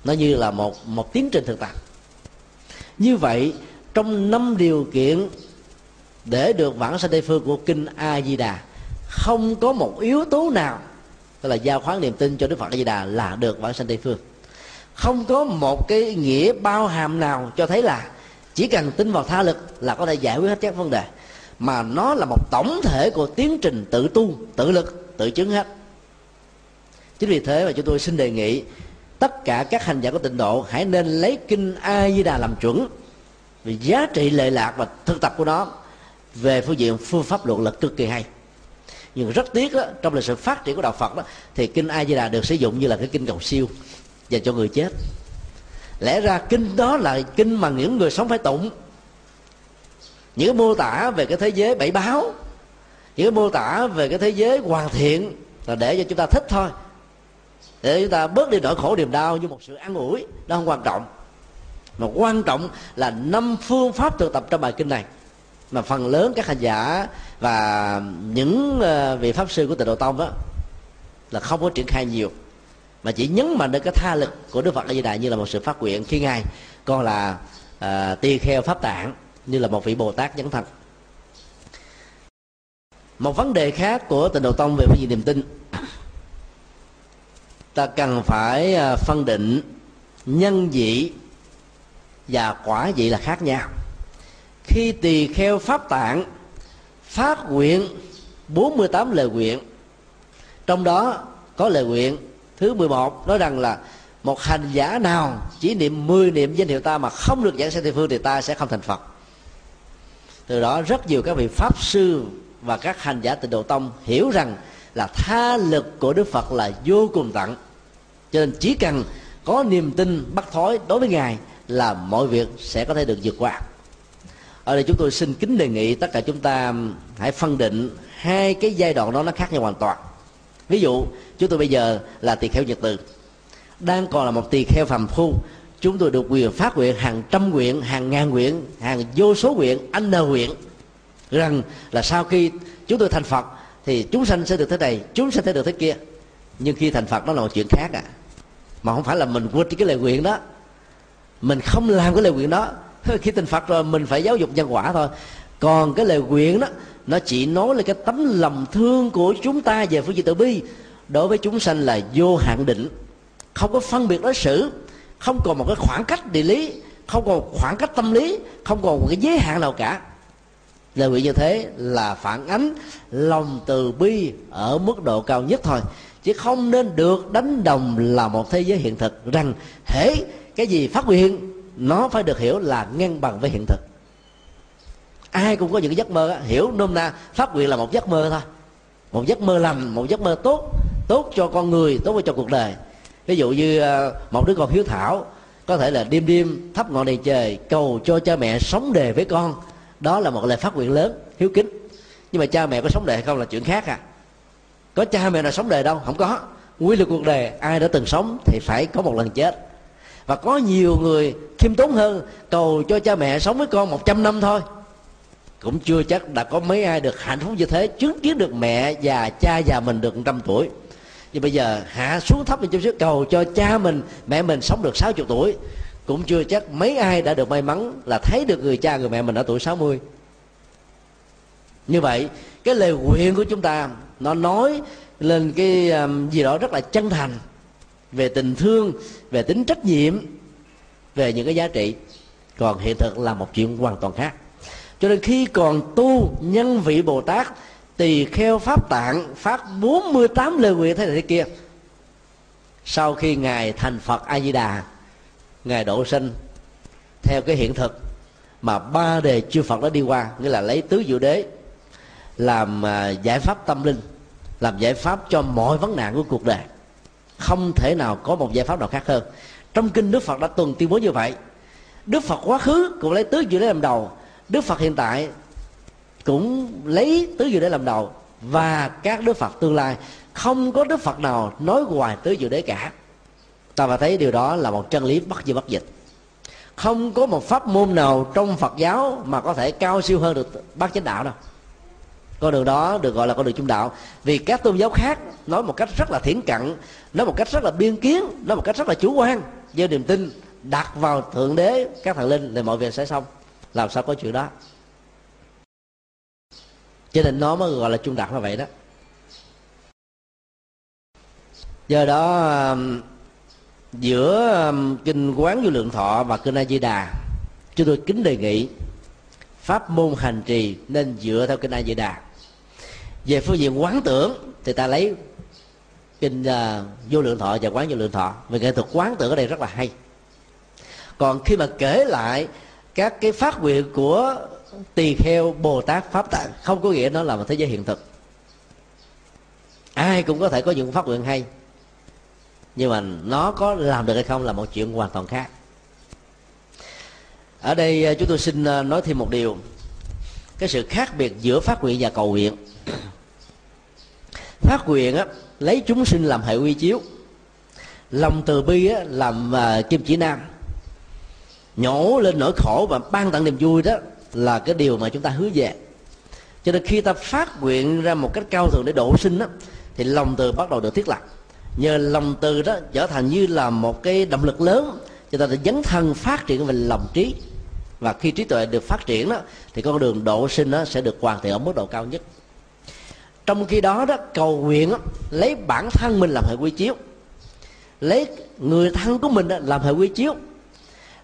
Nó như là một một tiến trình thực tập. Như vậy, trong năm điều kiện để được vãng sanh tây phương của kinh a di đà không có một yếu tố nào, tức là giao khoán niềm tin cho đức phật a di đà là được vãng sanh tây phương không có một cái nghĩa bao hàm nào cho thấy là chỉ cần tin vào tha lực là có thể giải quyết hết các vấn đề. Mà nó là một tổng thể của tiến trình tự tu tự lực tự chứng hết. Chính vì thế mà chúng tôi xin đề nghị tất cả các hành giả của tịnh độ hãy nên lấy kinh a di đà làm chuẩn vì giá trị lệ lạc và thực tập của nó về phương diện phương pháp luận là cực kỳ hay. Nhưng rất tiếc đó, trong lịch sử phát triển của đạo phật đó thì kinh a di đà được sử dụng như là cái kinh cầu siêu và cho người chết. Lẽ ra kinh đó là kinh mà những người sống phải tụng. Những cái mô tả về cái thế giới bảy báo, những cái mô tả về cái thế giới hoàn thiện là để cho chúng ta thích thôi. Để chúng ta bớt đi nỗi khổ niềm đau như một sự an ủi Đó không quan trọng. Mà quan trọng là năm phương pháp thực tập trong bài kinh này. Mà phần lớn các hành giả và những ờ, vị pháp sư của tịnh độ tông đó là không có triển khai nhiều mà chỉ nhấn mạnh đến cái tha lực của đức phật a di đà như là một sự phát nguyện khi ngài còn là à, tỳ kheo pháp tạng như là một vị bồ tát nhấn thành một vấn đề khác của tịnh độ tông về phương diện niềm tin. Ta cần phải à, phân định nhân dị và quả dị là khác nhau. Khi tỳ kheo pháp tạng phát nguyện 48 lời nguyện trong đó có lời nguyện thứ 11 nói rằng là một hành giả nào chỉ niệm 10 niệm danh hiệu ta mà không được giảng sanh tây phương thì ta sẽ không thành Phật. Từ đó rất nhiều các vị pháp sư và các hành giả tịnh độ tông hiểu rằng là tha lực của Đức Phật là vô cùng tận. Cho nên chỉ cần có niềm tin bắt thói đối với ngài là mọi việc sẽ có thể được vượt qua. Ở đây chúng tôi xin kính đề nghị tất cả chúng ta hãy phân định hai cái giai đoạn đó nó khác nhau hoàn toàn ví dụ, chúng tôi bây giờ là tỳ kheo nhật từ. Đang còn là một tỳ kheo phàm phu, chúng tôi được quyền phát nguyện hàng trăm nguyện, hàng ngàn nguyện, hàng vô số nguyện, anh n nguyện rằng là sau khi chúng tôi thành phật thì chúng sanh sẽ được thế này, chúng sanh sẽ được thế kia. Nhưng khi thành phật, đó là một chuyện khác à. Mà không phải là mình quên cái lời nguyện đó. Mình không làm cái lời nguyện đó. Khi thành phật rồi, mình phải giáo dục nhân quả thôi. Còn cái lời nguyện đó nó chỉ nói là cái tấm lòng thương của chúng ta về phương diện từ bi. Đối với chúng sanh là vô hạn định. Không có phân biệt đối xử. Không còn một cái khoảng cách địa lý. Không còn khoảng cách tâm lý. Không còn một cái giới hạn nào cả. Lời nguyện như thế là phản ánh lòng từ bi ở mức độ cao nhất thôi. Chứ không nên được đánh đồng là một thế giới hiện thực. Rằng, hễ cái gì phát nguyện nó phải được hiểu là ngang bằng với hiện thực ai cũng có những cái giấc mơ hiểu nôm na phát nguyện là một giấc mơ thôi. Một giấc mơ lành, một giấc mơ tốt tốt cho con người, tốt cho cuộc đời. Ví dụ như ờ, một đứa con hiếu thảo, có thể là đêm đêm thắp ngọn đèn trời cầu cho cha mẹ sống đề với con. Đó là một lời phát nguyện lớn, hiếu kính. Nhưng mà cha mẹ có sống đề hay không là chuyện khác à. Có cha mẹ nào sống đề đâu? Không có. Quy luật cuộc đời, ai đã từng sống thì phải có một lần chết. Và có nhiều người khiêm tốn hơn, cầu cho cha mẹ sống với con 100 năm thôi cũng chưa chắc đã có mấy ai được hạnh phúc như thế chứng kiến được mẹ và cha già mình được trăm tuổi. Nhưng bây giờ hạ xuống thấp một chút xíu cầu cho cha mình mẹ mình sống được 60 tuổi. Cũng chưa chắc mấy ai đã được may mắn là thấy được người cha người mẹ mình ở tuổi 60 như vậy cái lời nguyện của chúng ta nó nói lên cái um, gì đó rất là chân thành về tình thương về tính trách nhiệm về những cái giá trị. Còn hiện thực là một chuyện hoàn toàn khác cho nên khi còn tu nhân vị bồ tát, tỳ kheo pháp tạng, phát 48 lời nguyện thế này thế kia. Sau khi ngài thành phật a di đà ngài độ sinh, theo cái hiện thực mà ba đề chư phật đã đi qua, nghĩa là lấy tứ diệu đế, làm à, giải pháp tâm linh, làm giải pháp cho mọi vấn nạn của cuộc đời. Không thể nào có một giải pháp nào khác hơn. Trong kinh đức phật đã tuần tuyên bố như vậy. Đức phật quá khứ cũng lấy tứ diệu đế làm đầu đức phật hiện tại cũng lấy tứ diệu đế làm đầu và các đức phật tương lai. Không có đức phật nào nói ngoài tứ diệu đế cả. Ta phải thấy điều đó là một chân lý bất di bất dịch. Không có một pháp môn nào trong phật giáo mà có thể cao siêu hơn được bát chánh đạo đâu. Con đường đó được gọi là con đường trung đạo. Vì các tôn giáo khác nói một cách rất là thiển cận, nói một cách rất là biên kiến, nói một cách rất là chủ quan, gieo niềm tin, đặt vào thượng đế, các thần linh, thì mọi việc sẽ xong làm sao có chuyện đó? Cho nên nó mới gọi là trung đạo là vậy đó. Do đó um, giữa um, kinh quán vô lượng thọ và kinh a di đà chúng tôi kính đề nghị pháp môn hành trì nên dựa theo kinh a di đà. Về phương diện quán tưởng thì ta lấy kinh uh, vô lượng thọ và quán vô lượng thọ. Về nghệ thuật quán tưởng ở đây rất là hay. Còn khi mà kể lại các cái phát nguyện của tỳ kheo bồ tát pháp tạng không có nghĩa nó là một thế giới hiện thực. Ai cũng có thể có những phát nguyện hay nhưng mà nó có làm được hay không là một chuyện hoàn toàn khác. Ở đây à, chúng tôi xin à, nói thêm một điều. Cái sự khác biệt giữa phát nguyện và cầu nguyện. Phát nguyện á, lấy chúng sinh làm hệ quy chiếu. Lòng từ bi á, làm à, kim chỉ nam nhổ lên nỗi khổ và ban tặng niềm vui đó là cái điều mà chúng ta hứa về. Cho nên khi ta phát nguyện ra một cách cao thượng để độ sinh đó, thì lòng từ bắt đầu được thiết lập. Nhờ lòng từ đó trở thành như là một cái động lực lớn cho ta để dấn thân phát triển về lòng trí. Và khi trí tuệ được phát triển đó thì con đường độ sinh đó sẽ được hoàn thiện ở mức độ cao nhất. Trong khi đó đó cầu nguyện đó, lấy bản thân mình làm hệ quy chiếu. Lấy người thân của mình đó, làm hệ quy chiếu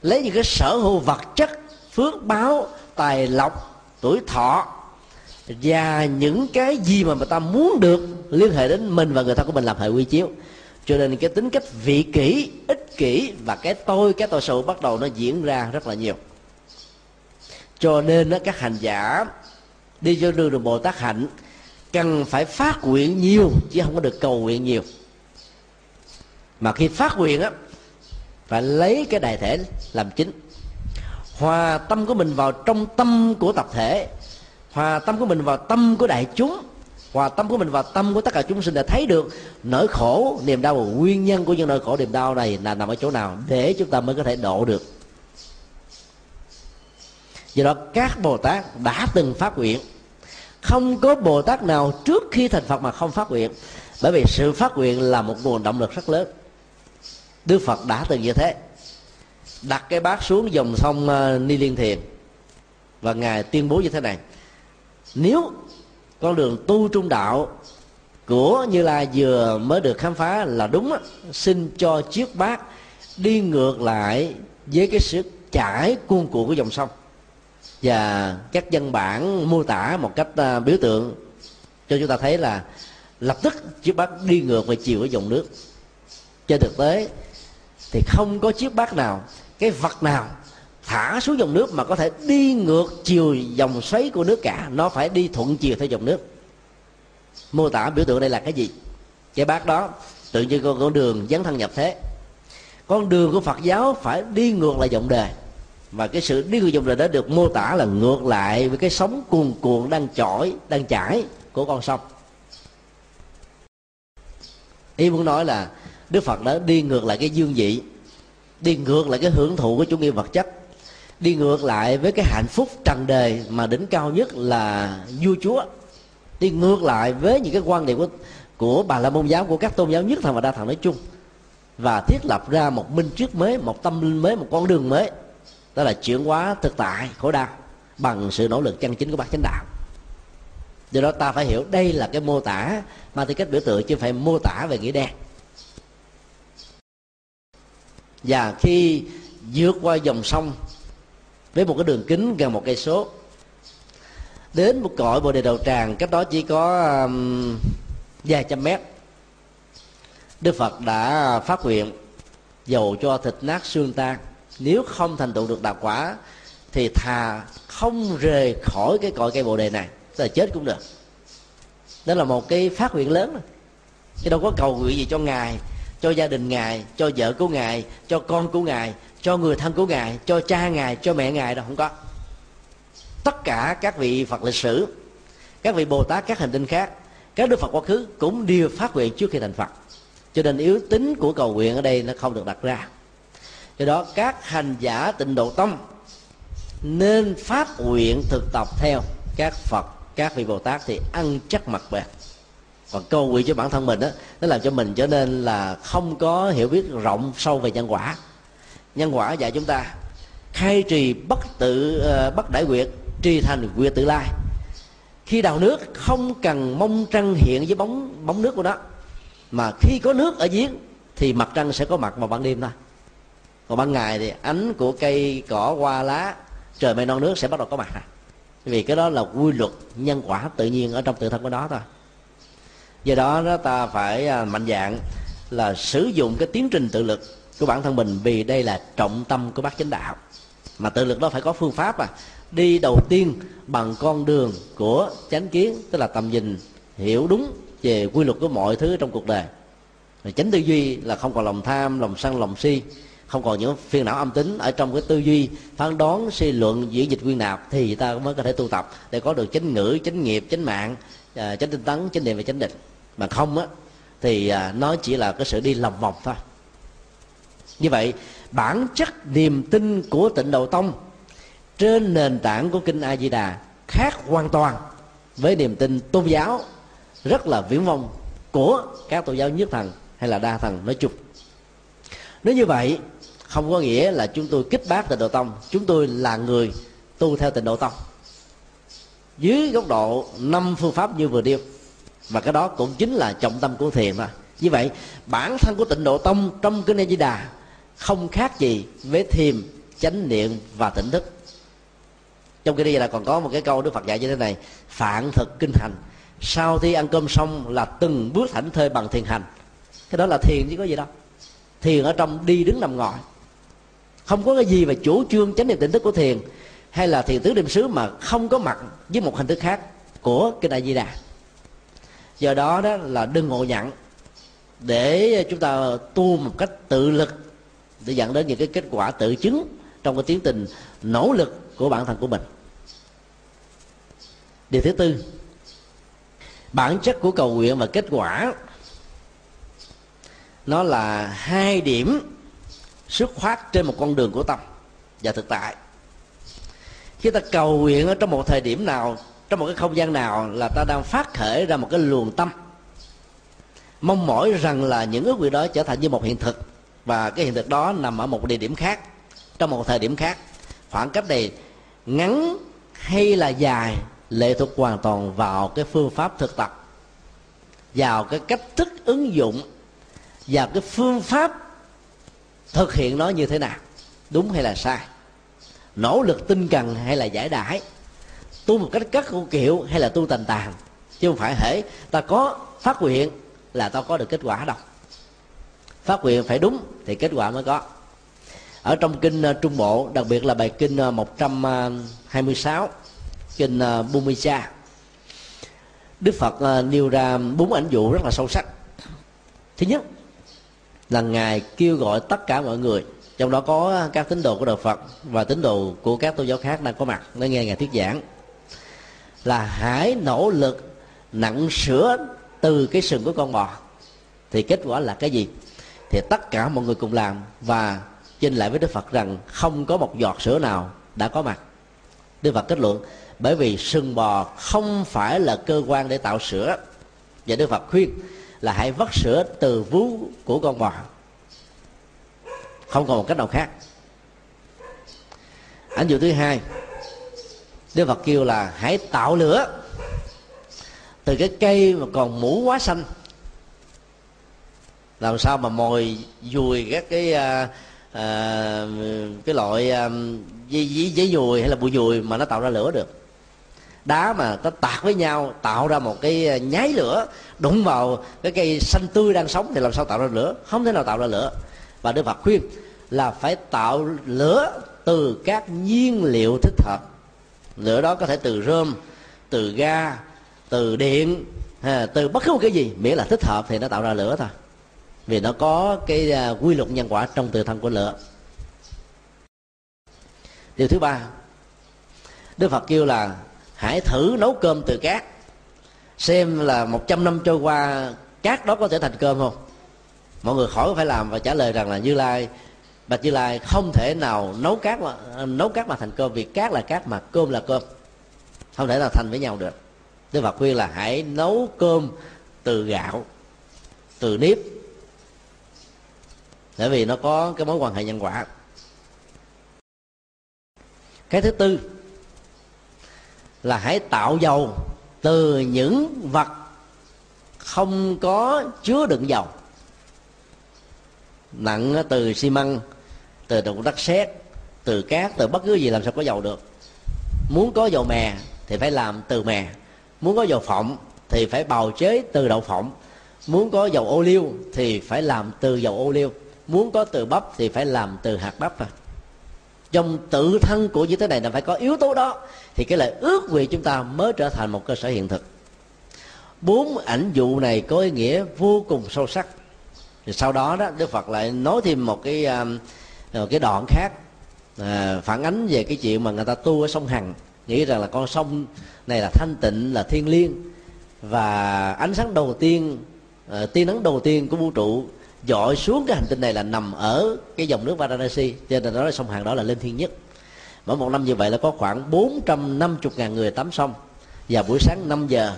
lấy những cái sở hữu vật chất, phước báo, tài lộc, tuổi thọ và những cái gì mà người ta muốn được liên hệ đến mình và người thân của mình làm hệ quy chiếu. Cho nên cái tính cách vị kỷ, ích kỷ và cái tôi cái tôi sâu bắt đầu nó diễn ra rất là nhiều. Cho nên các hành giả đi cho đường đường bồ tát hạnh cần phải phát nguyện nhiều, chứ không có được cầu nguyện nhiều. Mà khi phát nguyện á phải lấy cái đại thể làm chính. Hòa tâm của mình vào trong tâm của tập thể, hòa tâm của mình vào tâm của đại chúng, hòa tâm của mình vào tâm của tất cả chúng sinh để thấy được nỗi khổ, niềm đau. Và nguyên nhân của những nỗi khổ, niềm đau này là nằm ở chỗ nào? Để chúng ta mới có thể độ được. Do đó các bồ tát đã từng phát nguyện. Không có bồ tát nào trước khi thành phật mà không phát nguyện. Bởi vì sự phát nguyện là một nguồn động lực rất lớn đức phật đã từng như thế. Đặt cái bát xuống dòng sông ờ, ni liên thiền. Và ngài tuyên bố như thế này. Nếu con đường tu trung đạo của như lai vừa mới được khám phá là đúng xin cho chiếc bát đi ngược lại với cái sự chảy cuồn cuộn của dòng sông. Và các dân bản mô tả một cách ờ, biểu tượng cho chúng ta thấy là lập tức chiếc bát đi ngược về chiều của dòng nước. Trên thực tế thì không có chiếc bát nào, cái vật nào thả xuống dòng nước mà có thể đi ngược chiều dòng xoáy của nước cả, nó phải đi thuận chiều theo dòng nước. Mô tả biểu tượng đây là cái gì? Cái bát đó, tự nhiên con con đường dấn thân nhập thế. Con đường của phật giáo phải đi ngược lại dòng đời và cái sự đi ngược dòng đời đó được mô tả là ngược lại với cái sóng cuồn cuộn, đang chỏi, đang chảy của con sông. Ý muốn nói là đức phật đã đi ngược lại cái dương vị, đi ngược lại cái hưởng thụ của chủ nghĩa vật chất, đi ngược lại với cái hạnh phúc trần đời mà đỉnh cao nhất là vua chúa, đi ngược lại với những cái quan điểm của của bà la môn giáo, của các tôn giáo nhất thần và đa thần nói chung, và thiết lập ra một minh triết mới, một tâm linh mới, một con đường mới, đó là chuyển hóa thực tại, khổ đau, bằng sự nỗ lực chân chính của bác chánh đạo. Do đó ta phải hiểu đây là cái mô tả mà tính cách biểu tượng chứ phải mô tả về nghĩa đen và khi vượt qua dòng sông với một cái đường kính gần một cây số đến một cõi bồ đề đầu tràng cách đó chỉ có um, vài trăm mét đức phật đã phát nguyện dầu cho thịt nát xương tan. Nếu không thành tựu được đạo quả thì thà không rời khỏi cái cội cây bồ đề này tức là chết cũng được. Đó là một cái phát nguyện lớn. Chứ đâu có cầu nguyện gì cho ngài cho gia đình ngài, cho vợ của ngài, cho con của ngài, cho người thân của ngài, cho cha ngài, cho mẹ ngài đâu không có. Tất cả các vị phật lịch sử, các vị bồ tát, các hành tinh khác, các đức phật quá khứ cũng đều phát nguyện trước khi thành phật. Cho nên yếu tính của cầu nguyện ở đây nó không được đặt ra. Do đó, các hành giả tịnh độ tông nên phát nguyện thực tập theo các phật, các vị bồ tát thì ăn chắc mặt bạc còn cầu nguyện cho bản thân mình đó nó làm cho mình trở nên là không có hiểu biết rộng sâu về nhân quả. Nhân quả dạy chúng ta khai trì bất tự uh, ờ, bất đại quyệt tri thành quyệt tự lai. Khi đào nước không cần mong trăng hiện với bóng bóng nước của nó. Mà khi có nước ở giếng thì mặt trăng sẽ có mặt vào ban đêm thôi còn ban ngày thì ánh của cây cỏ hoa lá trời mây non nước sẽ bắt đầu có mặt. Vì cái đó là quy luật nhân quả tự nhiên ở trong tự thân của nó thôi do đó đó ta phải à, mạnh dạng là sử dụng cái tiến trình tự lực của bản thân mình vì đây là trọng tâm của bác chánh đạo. Mà tự lực đó phải có phương pháp à đi đầu tiên bằng con đường của chánh kiến, tức là tầm nhìn, hiểu đúng về quy luật của mọi thứ trong cuộc đời. Rồi chánh tư duy là không còn lòng tham, lòng sân, lòng si, không còn những phiền não âm tính ở trong cái tư duy phán đoán, suy luận, diễn dịch quyên nạp thì ta mới có thể tu tập để có được chánh ngữ, chánh nghiệp, chánh mạng à, chánh tinh tấn, chánh niệm và chánh định mà không á, thì à, nó chỉ là cái sự đi lòng vòng thôi. Như vậy, bản chất niềm tin của tịnh độ tông trên nền tảng của kinh a di đà khác hoàn toàn với niềm tin tôn giáo rất là viễn vông của các tôn giáo nhất thần hay là đa thần nói chung. Nếu như vậy, không có nghĩa là chúng tôi kích bác tịnh độ tông, chúng tôi là người tu theo tịnh độ tông. Dưới góc độ năm phương pháp như vừa nêu và cái đó cũng chính là trọng tâm của thiền mà. Như vậy, bản thân của tịnh độ tông trong kinh A Di Đà không khác gì với thiền, chánh niệm và tỉnh thức. Trong kinh A Di Đà còn có một cái câu Đức Phật dạy như thế này phản thực kinh hành. Sau khi ăn cơm xong là từng bước thảnh thơi bằng thiền hành. Cái đó là thiền chứ có gì đâu. Thiền ở trong đi đứng nằm ngồi. Không có cái gì về chủ trương chánh niệm tỉnh thức của thiền hay là thiền tứ niệm xứ mà không có mặt với một hình thức khác của kinh a di đà do đó đó là đừng ngộ nhận để chúng ta tu một cách tự lực để dẫn đến những cái kết quả tự chứng trong cái tiến trình nỗ lực của bản thân của mình. Điều thứ tư, bản chất của cầu nguyện và kết quả nó là hai điểm xuất phát trên một con đường của tâm và thực tại. Khi ta cầu nguyện ở trong một thời điểm nào trong một cái không gian nào là ta đang phát khởi ra một cái luồng tâm. Mong mỏi rằng là những ước nguyện đó trở thành như một hiện thực. Và cái hiện thực đó nằm ở một địa điểm khác, trong một thời điểm khác. Khoảng cách này ngắn hay là dài, lệ thuộc hoàn toàn vào cái phương pháp thực tập, vào cái cách thức ứng dụng, vào cái phương pháp thực hiện nó như thế nào, đúng hay là sai, nỗ lực tinh cần hay là giải đãi tu một cách cắt cô kiệu hay là tu tành tàn chứ không phải hễ ta có phát nguyện là ta có được kết quả đâu. Phát nguyện phải đúng thì kết quả mới có. Ở trong kinh ờ, trung bộ, đặc biệt là bài kinh ờ, 126 ờ, kinh Bumicha Đức Phật nêu ra bốn ảnh dụ rất là sâu sắc. Thứ nhất là ngài kêu gọi tất cả mọi người, trong đó có các tín đồ của đạo Phật và tín đồ của các tôn giáo khác đang có mặt để nghe ngài thuyết giảng là hãy nỗ lực nặng sữa từ cái sừng của con bò. Thì kết quả là cái gì? Thì tất cả mọi người cùng làm và chinh lại với Đức Phật rằng không có một giọt sữa nào đã có mặt. Đức Phật kết luận, bởi vì sừng bò không phải là cơ quan để tạo sữa. Và Đức Phật khuyên là hãy vắt sữa từ vú của con bò. Không còn một cách nào khác. Ảnh dụ thứ hai Đức Phật kêu là hãy tạo lửa. Từ cái cây mà còn mũ quá xanh. Làm sao mà mồi dùi các cái à, à, cái loại à, giấy, giấy, giấy dùi hay là bụi dùi mà nó tạo ra lửa được. Đá mà nó tạc với nhau tạo ra một cái à, nháy lửa đụng vào cái cây xanh tươi đang sống thì làm sao tạo ra lửa? Không thể nào tạo ra lửa. Và đức phật khuyên là phải tạo lửa từ các nhiên liệu thích hợp lửa đó có thể từ rơm từ ga từ điện à, từ bất cứ một cái gì miễn là thích hợp thì nó tạo ra lửa thôi. Vì nó có cái à, quy luật nhân quả trong tự thân của lửa. Điều thứ ba đức phật kêu là hãy thử nấu cơm từ cát. Xem là một trăm năm trôi qua cát đó có thể thành cơm không? Mọi người khỏi phải làm và trả lời rằng là như lai bạch như lai không thể nào nấu cát mà nấu cát mà thành cơm, vì cát là cát mà cơm là cơm. Không thể nào thành với nhau được. Đức phật khuyên là hãy nấu cơm từ gạo, từ nếp. Bởi vì nó có cái mối quan hệ nhân quả. Cái thứ tư là hãy tạo dầu từ những vật không có chứa đựng dầu nặng từ xi măng từ động đất sét, từ cát, từ bất cứ gì làm sao có dầu được. Muốn có dầu mè thì phải làm từ mè. Muốn có dầu phộng thì phải bào chế từ đậu phộng muốn có dầu ô liu thì phải làm từ dầu ô liu. Muốn có từ bắp thì phải làm từ hạt bắp. À trong tự thân của như thế này là phải có yếu tố đó, thì cái lời ước nguyện chúng ta mới trở thành một cơ sở hiện thực. Bốn ảnh dụ này có ý nghĩa vô cùng sâu sắc. Thì sau đó đó, đức phật lại nói thêm một cái um, rồi cái đoạn khác à, phản ánh về cái chuyện mà người ta tu ở sông hằng nghĩ rằng là con sông này là thanh tịnh là thiên liêng. Và ánh sáng đầu tiên à, tia nắng đầu tiên của vũ trụ dọi xuống cái hành tinh này là nằm ở cái dòng nước Varanasi cho nên đó là sông hàng đó là linh thiêng nhất. Mỗi một năm như vậy là có khoảng 450 ngàn người tắm sông. Và buổi sáng 5 giờ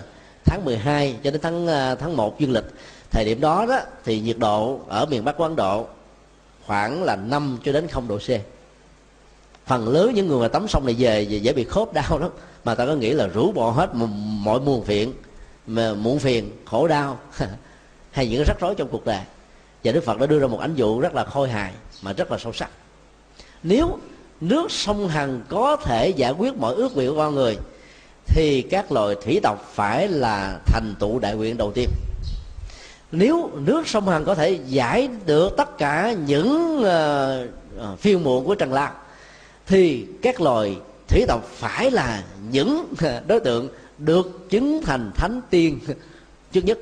tháng 12 cho đến tháng à, tháng 1 dương lịch thời điểm đó đó thì nhiệt độ ở miền Bắc của Ấn Độ khoảng là 5 cho đến 0 độ C. Phần lớn những người mà tắm xong này về thì dễ bị khớp đau lắm. Mà ta có nghĩ là rủ bỏ hết mọi muôn phiền, mà muộn phiền, khổ đau, hay những cái rắc rối trong cuộc đời. Và đức phật đã đưa ra một ánh dụ rất là khôi hài, mà rất là sâu sắc. Nếu nước sông hằng có thể giải quyết mọi ước nguyện của con người, thì các loài thủy tộc phải là thành tựu đại nguyện đầu tiên nếu nước sông hằng có thể giải được tất cả những uh, phiêu muộn của trần lan thì các loài thủy tộc phải là những ờ, đối tượng được chứng thành thánh tiên trước nhất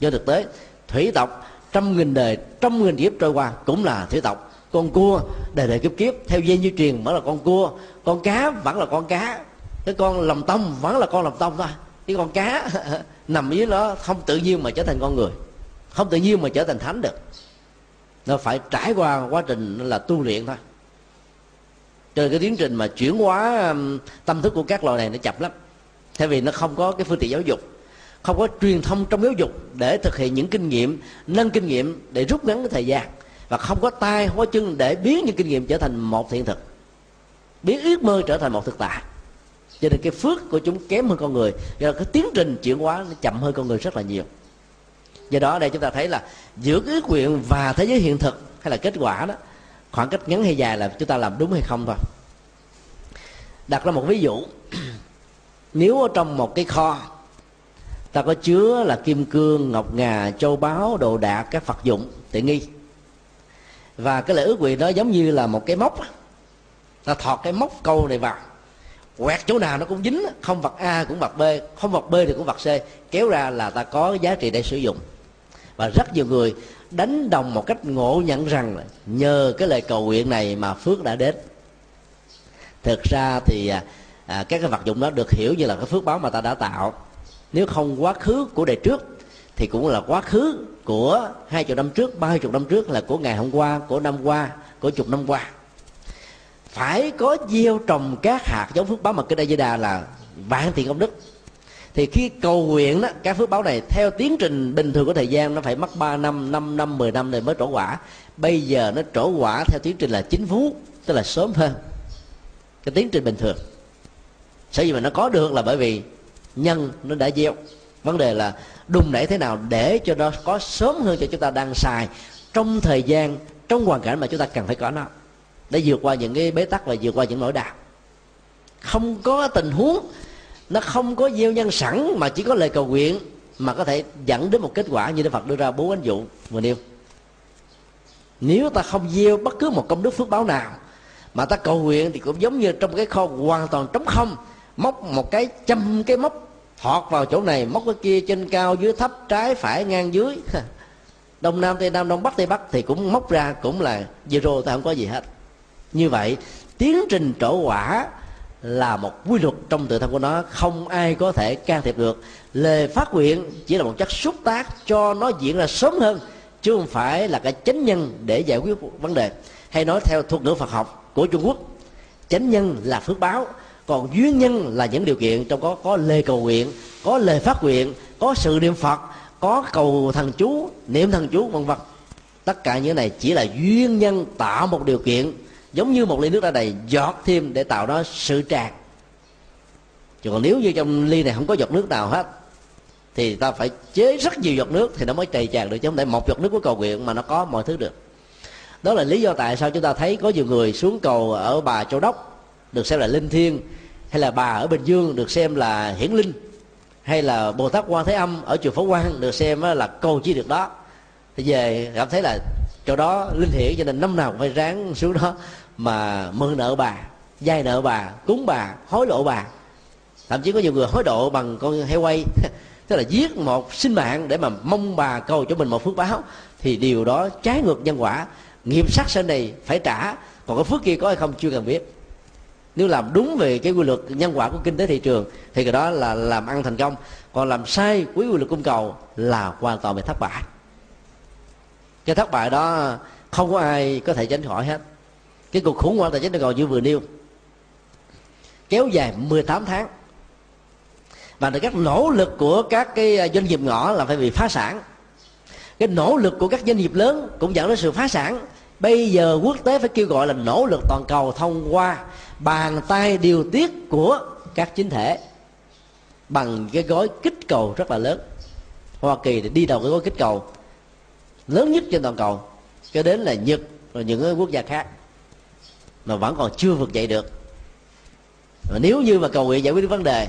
do thực tế. Thủy tộc trăm nghìn đời trăm nghìn kiếp trôi qua cũng là thủy tộc. Con cua đời đời kiếp kiếp theo dây như truyền vẫn là con cua. Con cá vẫn là con cá. Cái con lòng tông vẫn là con lòng tông thôi. Cái con cá nằm dưới nó không tự nhiên mà trở thành con người không tự nhiên mà trở thành thánh được. Nó phải trải qua quá trình là tu luyện thôi. Cho nên cái tiến trình mà chuyển hóa um, tâm thức của các loài này nó chậm lắm. Thay vì nó không có cái phương tiện giáo dục, không có truyền thông trong giáo dục để thực hiện những kinh nghiệm, nâng kinh nghiệm để rút ngắn cái thời gian, và không có tay, không có chân để biến những kinh nghiệm trở thành một hiện thực. Biến ước mơ trở thành một thực tại. Cho nên cái phước của chúng kém hơn con người, do cái tiến trình chuyển hóa nó chậm hơn con người rất là nhiều do đó đây chúng ta thấy là giữa cái ước nguyện và thế giới hiện thực hay là kết quả đó, khoảng cách ngắn hay dài là chúng ta làm đúng hay không thôi. Đặt ra một ví dụ. Nếu ở trong một cái kho, ta có chứa là kim cương, ngọc ngà, châu báu, đồ đạc, các vật dụng, tiện nghi. Và cái lời ước nguyện đó giống như là một cái móc ta thọt cái móc câu này vào, quẹt chỗ nào nó cũng dính, không vật a cũng vật b, không vật b thì cũng vật c, kéo ra là ta có giá trị để sử dụng và rất nhiều người đánh đồng một cách ngộ nhận rằng nhờ cái lời cầu nguyện này mà phước đã đến. Thực ra thì à, à, các cái vật dụng đó được hiểu như là cái phước báo mà ta đã tạo. Nếu không quá khứ của đời trước thì cũng là quá khứ của hai chục năm trước ba chục năm trước là của ngày hôm qua của năm qua của chục năm qua. Phải có gieo trồng các hạt giống phước báo mà cái đây di đà là vạn tiền công đức thì khi cầu nguyện đó, các phước báo này theo tiến trình bình thường của thời gian, nó phải mất 3 năm 5 năm 10 năm rồi mới trổ quả. Bây giờ nó trổ quả theo tiến trình là chính phú, tức là sớm hơn cái tiến trình bình thường. Sở dĩ mà nó có được là bởi vì nhân nó đã gieo. Vấn đề là đùng nảy thế nào để cho nó có sớm hơn cho chúng ta đang xài trong thời gian, trong hoàn cảnh mà chúng ta cần phải có nó. Để vượt qua những cái bế tắc và vượt qua những nỗi đau. Không có tình huống nó không có gieo nhân sẵn mà chỉ có lời cầu nguyện mà có thể dẫn đến một kết quả như Đức Phật đưa ra bốn ánh dụ vừa nêu. Nếu ta không gieo bất cứ một công đức phước báo nào mà ta cầu nguyện thì cũng giống như trong cái kho hoàn toàn trống không, móc một cái châm, cái móc thọt vào chỗ này, móc cái kia trên cao, dưới thấp, trái phải, ngang dưới. Đông nam, tây nam, đông bắc, tây bắc thì cũng móc ra cũng là zero, ta không có gì hết. Như vậy, tiến trình trổ quả là một quy luật trong tự thân của nó. Không ai có thể can thiệp được. Lời phát nguyện chỉ là một chất xúc tác cho nó diễn ra sớm hơn, chứ không phải là cái chánh nhân để giải quyết vấn đề. Hay nói theo thuật ngữ phật học của trung quốc, chánh nhân là phước báo, còn duyên nhân là những điều kiện. Trong có có lời cầu nguyện, có lời phát nguyện, có sự niệm phật, có cầu thần chú, niệm thần chú, vân vân. Tất cả những này chỉ là duyên nhân tạo một điều kiện giống như một ly nước đã đầy, giọt thêm để tạo nó sự tràn. Chứ còn nếu như trong ly này không có giọt nước nào hết, thì ta phải chế rất nhiều giọt nước thì nó mới trầy tràn được, chứ không thể một giọt nước của cầu nguyện mà nó có mọi thứ được. Đó là lý do tại sao chúng ta thấy có nhiều người xuống cầu ở bà châu đốc, được xem là linh thiêng, hay là bà ở bình dương, được xem là hiển linh, hay là bồ tát quan thế âm ở chùa phổ quang, được xem là cầu chi được đó. Thì về cảm thấy là chỗ đó linh hiển, cho nên năm nào cũng phải ráng xuống đó mà mượn nợ bà vay nợ bà, cúng bà, hối lộ bà. Thậm chí có nhiều người hối độ bằng con heo quay, tức là giết một sinh mạng để mà mong bà cầu cho mình một phước báo. Thì điều đó trái ngược nhân quả. Nghiệp sát sinh này phải trả. Còn cái phước kia có hay không chưa cần biết. Nếu làm đúng về cái quy luật nhân quả của kinh tế thị trường, thì cái đó là làm ăn thành công. Còn làm sai quý quy luật cung cầu là hoàn toàn bị thất bại. Cái thất bại đó không có ai có thể tránh khỏi hết cái cuộc khủng hoảng tài chính toàn cầu như vừa nêu. Kéo dài 18 tháng. Và từ các nỗ lực của các cái à, doanh nghiệp nhỏ là phải bị phá sản. Cái nỗ lực của các doanh nghiệp lớn cũng dẫn đến sự phá sản. Bây giờ quốc tế phải kêu gọi là nỗ lực toàn cầu thông qua bàn tay điều tiết của các chính thể bằng cái gói kích cầu rất là lớn. Hoa kỳ thì đi đầu cái gói kích cầu lớn nhất trên toàn cầu cho đến là nhật và những quốc gia khác mà vẫn còn chưa vực dậy được. Và nếu như mà cầu nguyện giải quyết vấn đề,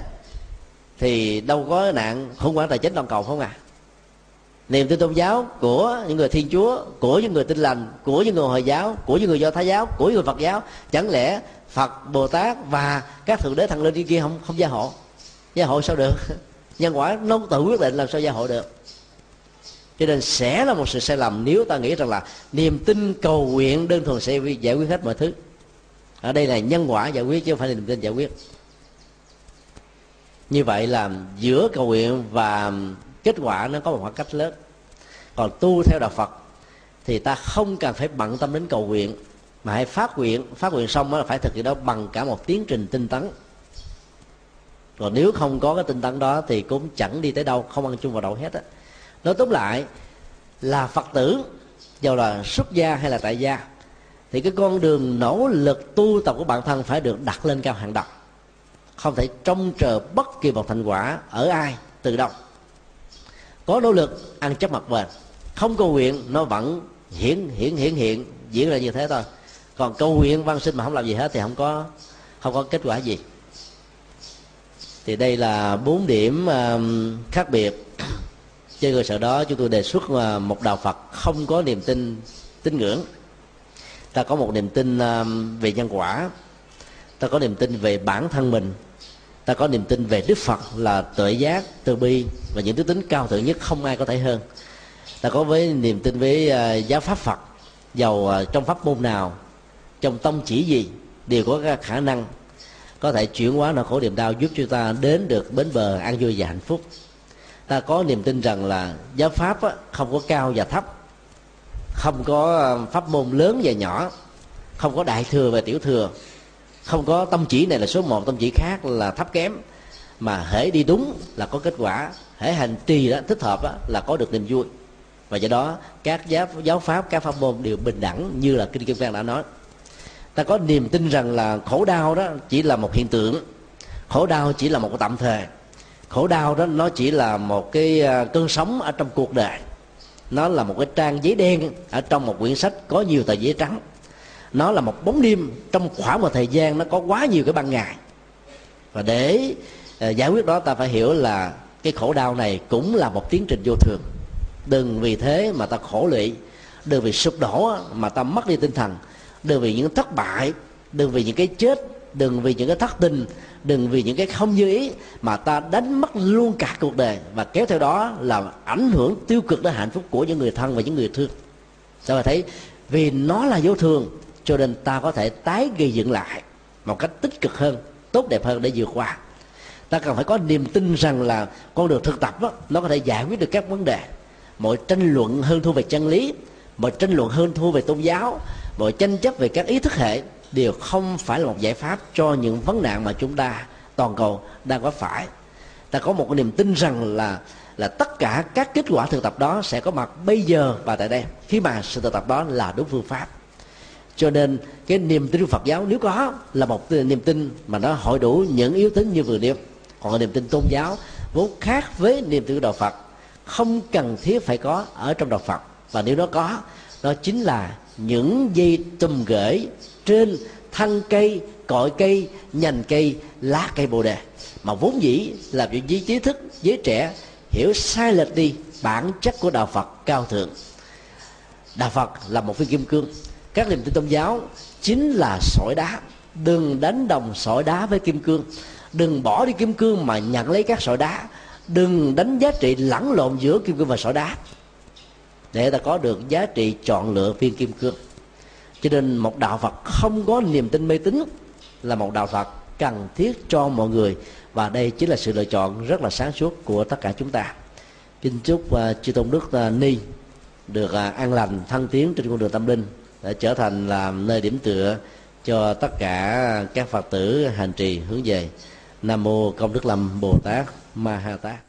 thì đâu có nạn khủng hoảng tài chính toàn cầu không à niềm tin tôn giáo của những người thiên chúa, của những người tin lành, của những người hồi giáo, của những người do thái giáo, của những người phật giáo, chẳng lẽ phật, bồ tát và các thượng đế thần linh kia không không gia hộ? Gia hộ sao được? Nhân quả nó tự quyết định làm sao gia hộ được. Cho nên sẽ là một sự sai lầm nếu ta nghĩ rằng là niềm tin cầu nguyện đơn thuần sẽ giải quyết hết mọi thứ ở đây là nhân quả giải quyết chứ không phải là niềm tin giải quyết. Như vậy là giữa cầu nguyện và kết quả nó có một khoảng cách lớn. Còn tu theo đạo phật thì ta không cần phải bận tâm đến cầu nguyện, mà hãy phát nguyện. Phát nguyện xong là phải thực hiện đó bằng cả một tiến trình tinh tấn. Còn nếu không có cái tinh tấn đó thì cũng chẳng đi tới đâu, không ăn chung vào đậu hết á. Nói tóm lại, là phật tử, dù là xuất gia hay là tại gia thì cái con đường nỗ lực tu tập của bản thân phải được đặt lên cao hàng đầu. Không thể trông chờ bất kỳ một thành quả ở ai, từ đâu. Có nỗ lực, ăn chấp mặt bền. Không cầu nguyện, nó vẫn hiển hiển hiển, hiện, diễn ra như thế thôi. Còn cầu nguyện văn sinh mà không làm gì hết thì không có không có kết quả gì. Thì đây là bốn điểm khác biệt. Trên cơ sở đó, chúng tôi đề xuất ờ, một đạo phật không có niềm tin tín ngưỡng ta có một niềm tin ờ, về nhân quả. Ta có niềm tin về bản thân mình. Ta có niềm tin về đức phật là tuệ giác, từ bi và những đức tính cao thượng nhất không ai có thể hơn. Ta có với niềm tin với ờ, giáo pháp phật, giàu ờ, trong pháp môn nào, trong tông chỉ gì, đều có khả năng có thể chuyển hóa nỗi khổ niềm đau giúp cho ta đến được bến bờ an vui và hạnh phúc. Ta có niềm tin rằng là giáo pháp không có cao và thấp không có ờ, pháp môn lớn và nhỏ. Không có đại thừa và tiểu thừa. Không có tâm chỉ này là số một tâm chỉ khác là thấp kém. Mà hễ đi đúng là có kết quả. Hễ hành trì đó thích hợp đó, là có được niềm vui. Và do đó các giáo giáo pháp các pháp môn đều bình đẳng như là kinh kim cang đã nói. Ta có niềm tin rằng là khổ đau đó chỉ là một hiện tượng. Khổ đau chỉ là một cái tạm thời. Khổ đau đó nó chỉ là một cái ờ, cơn sóng ở trong cuộc đời nó là một cái trang giấy đen ở trong một quyển sách có nhiều tờ giấy trắng. Nó là một bóng đêm trong khoảng một thời gian nó có quá nhiều cái ban ngày. Và để ờ, giải quyết đó, ta phải hiểu là cái khổ đau này cũng là một tiến trình vô thường. Đừng vì thế mà ta khổ lụy, đừng vì sụp đổ mà ta mất đi tinh thần, đừng vì những thất bại, đừng vì những cái chết đừng vì những cái thất tình đừng vì những cái không như ý mà ta đánh mất luôn cả cuộc đời. Và kéo theo đó là ảnh hưởng tiêu cực đến hạnh phúc của những người thân và những người thương. Sao mà thấy? Vì nó là vô thường cho nên ta có thể tái gây dựng lại một cách tích cực hơn tốt đẹp hơn để vượt qua. Ta cần phải có niềm tin rằng là con đường thực tập đó, nó có thể giải quyết được các vấn đề. Mọi tranh luận hơn thua về chân lý mọi tranh luận hơn thua về tôn giáo mọi tranh chấp về các ý thức hệ đều không phải là một giải pháp cho những vấn nạn mà chúng ta, toàn cầu đang có phải. Ta có một niềm tin rằng là là tất cả các kết quả thực tập đó sẽ có mặt bây giờ và tại đây, khi mà sự thực tập đó là đúng phương pháp. Cho nên, cái niềm tin Phật giáo nếu có là một niềm tin mà nó hội đủ những yếu tính như vừa nêu. Còn niềm tin tôn giáo vốn khác với niềm tin của đạo Phật, không cần thiết phải có ở trong đạo Phật. Và nếu nó có, nó chính là những dây tùm gửi trên thân cây, cội cây, nhành cây, lá cây bồ đề. Mà vốn dĩ làm cho giới trí thức giới trẻ, hiểu sai lệch đi bản chất của đạo phật cao thượng. Đạo phật là một viên kim cương. Các niềm tin tôn giáo chính là sỏi đá. Đừng đánh đồng sỏi đá với kim cương. Đừng bỏ đi kim cương mà nhận lấy các sỏi đá. Đừng đánh giá trị lẫn lộn giữa kim cương và sỏi đá. Để ta có được giá trị chọn lựa viên kim cương cho nên một đạo phật không có niềm tin mê tín là một đạo phật cần thiết cho mọi người. Và đây chính là sự lựa chọn rất là sáng suốt của tất cả chúng ta. Kính chúc uh, chư tôn đức uh, ni được uh, an lành thăng tiến trên con đường tâm linh để trở thành là nơi điểm tựa cho tất cả các phật tử hành trì hướng về. Nam mô công đức lâm bồ tát ma ha tát.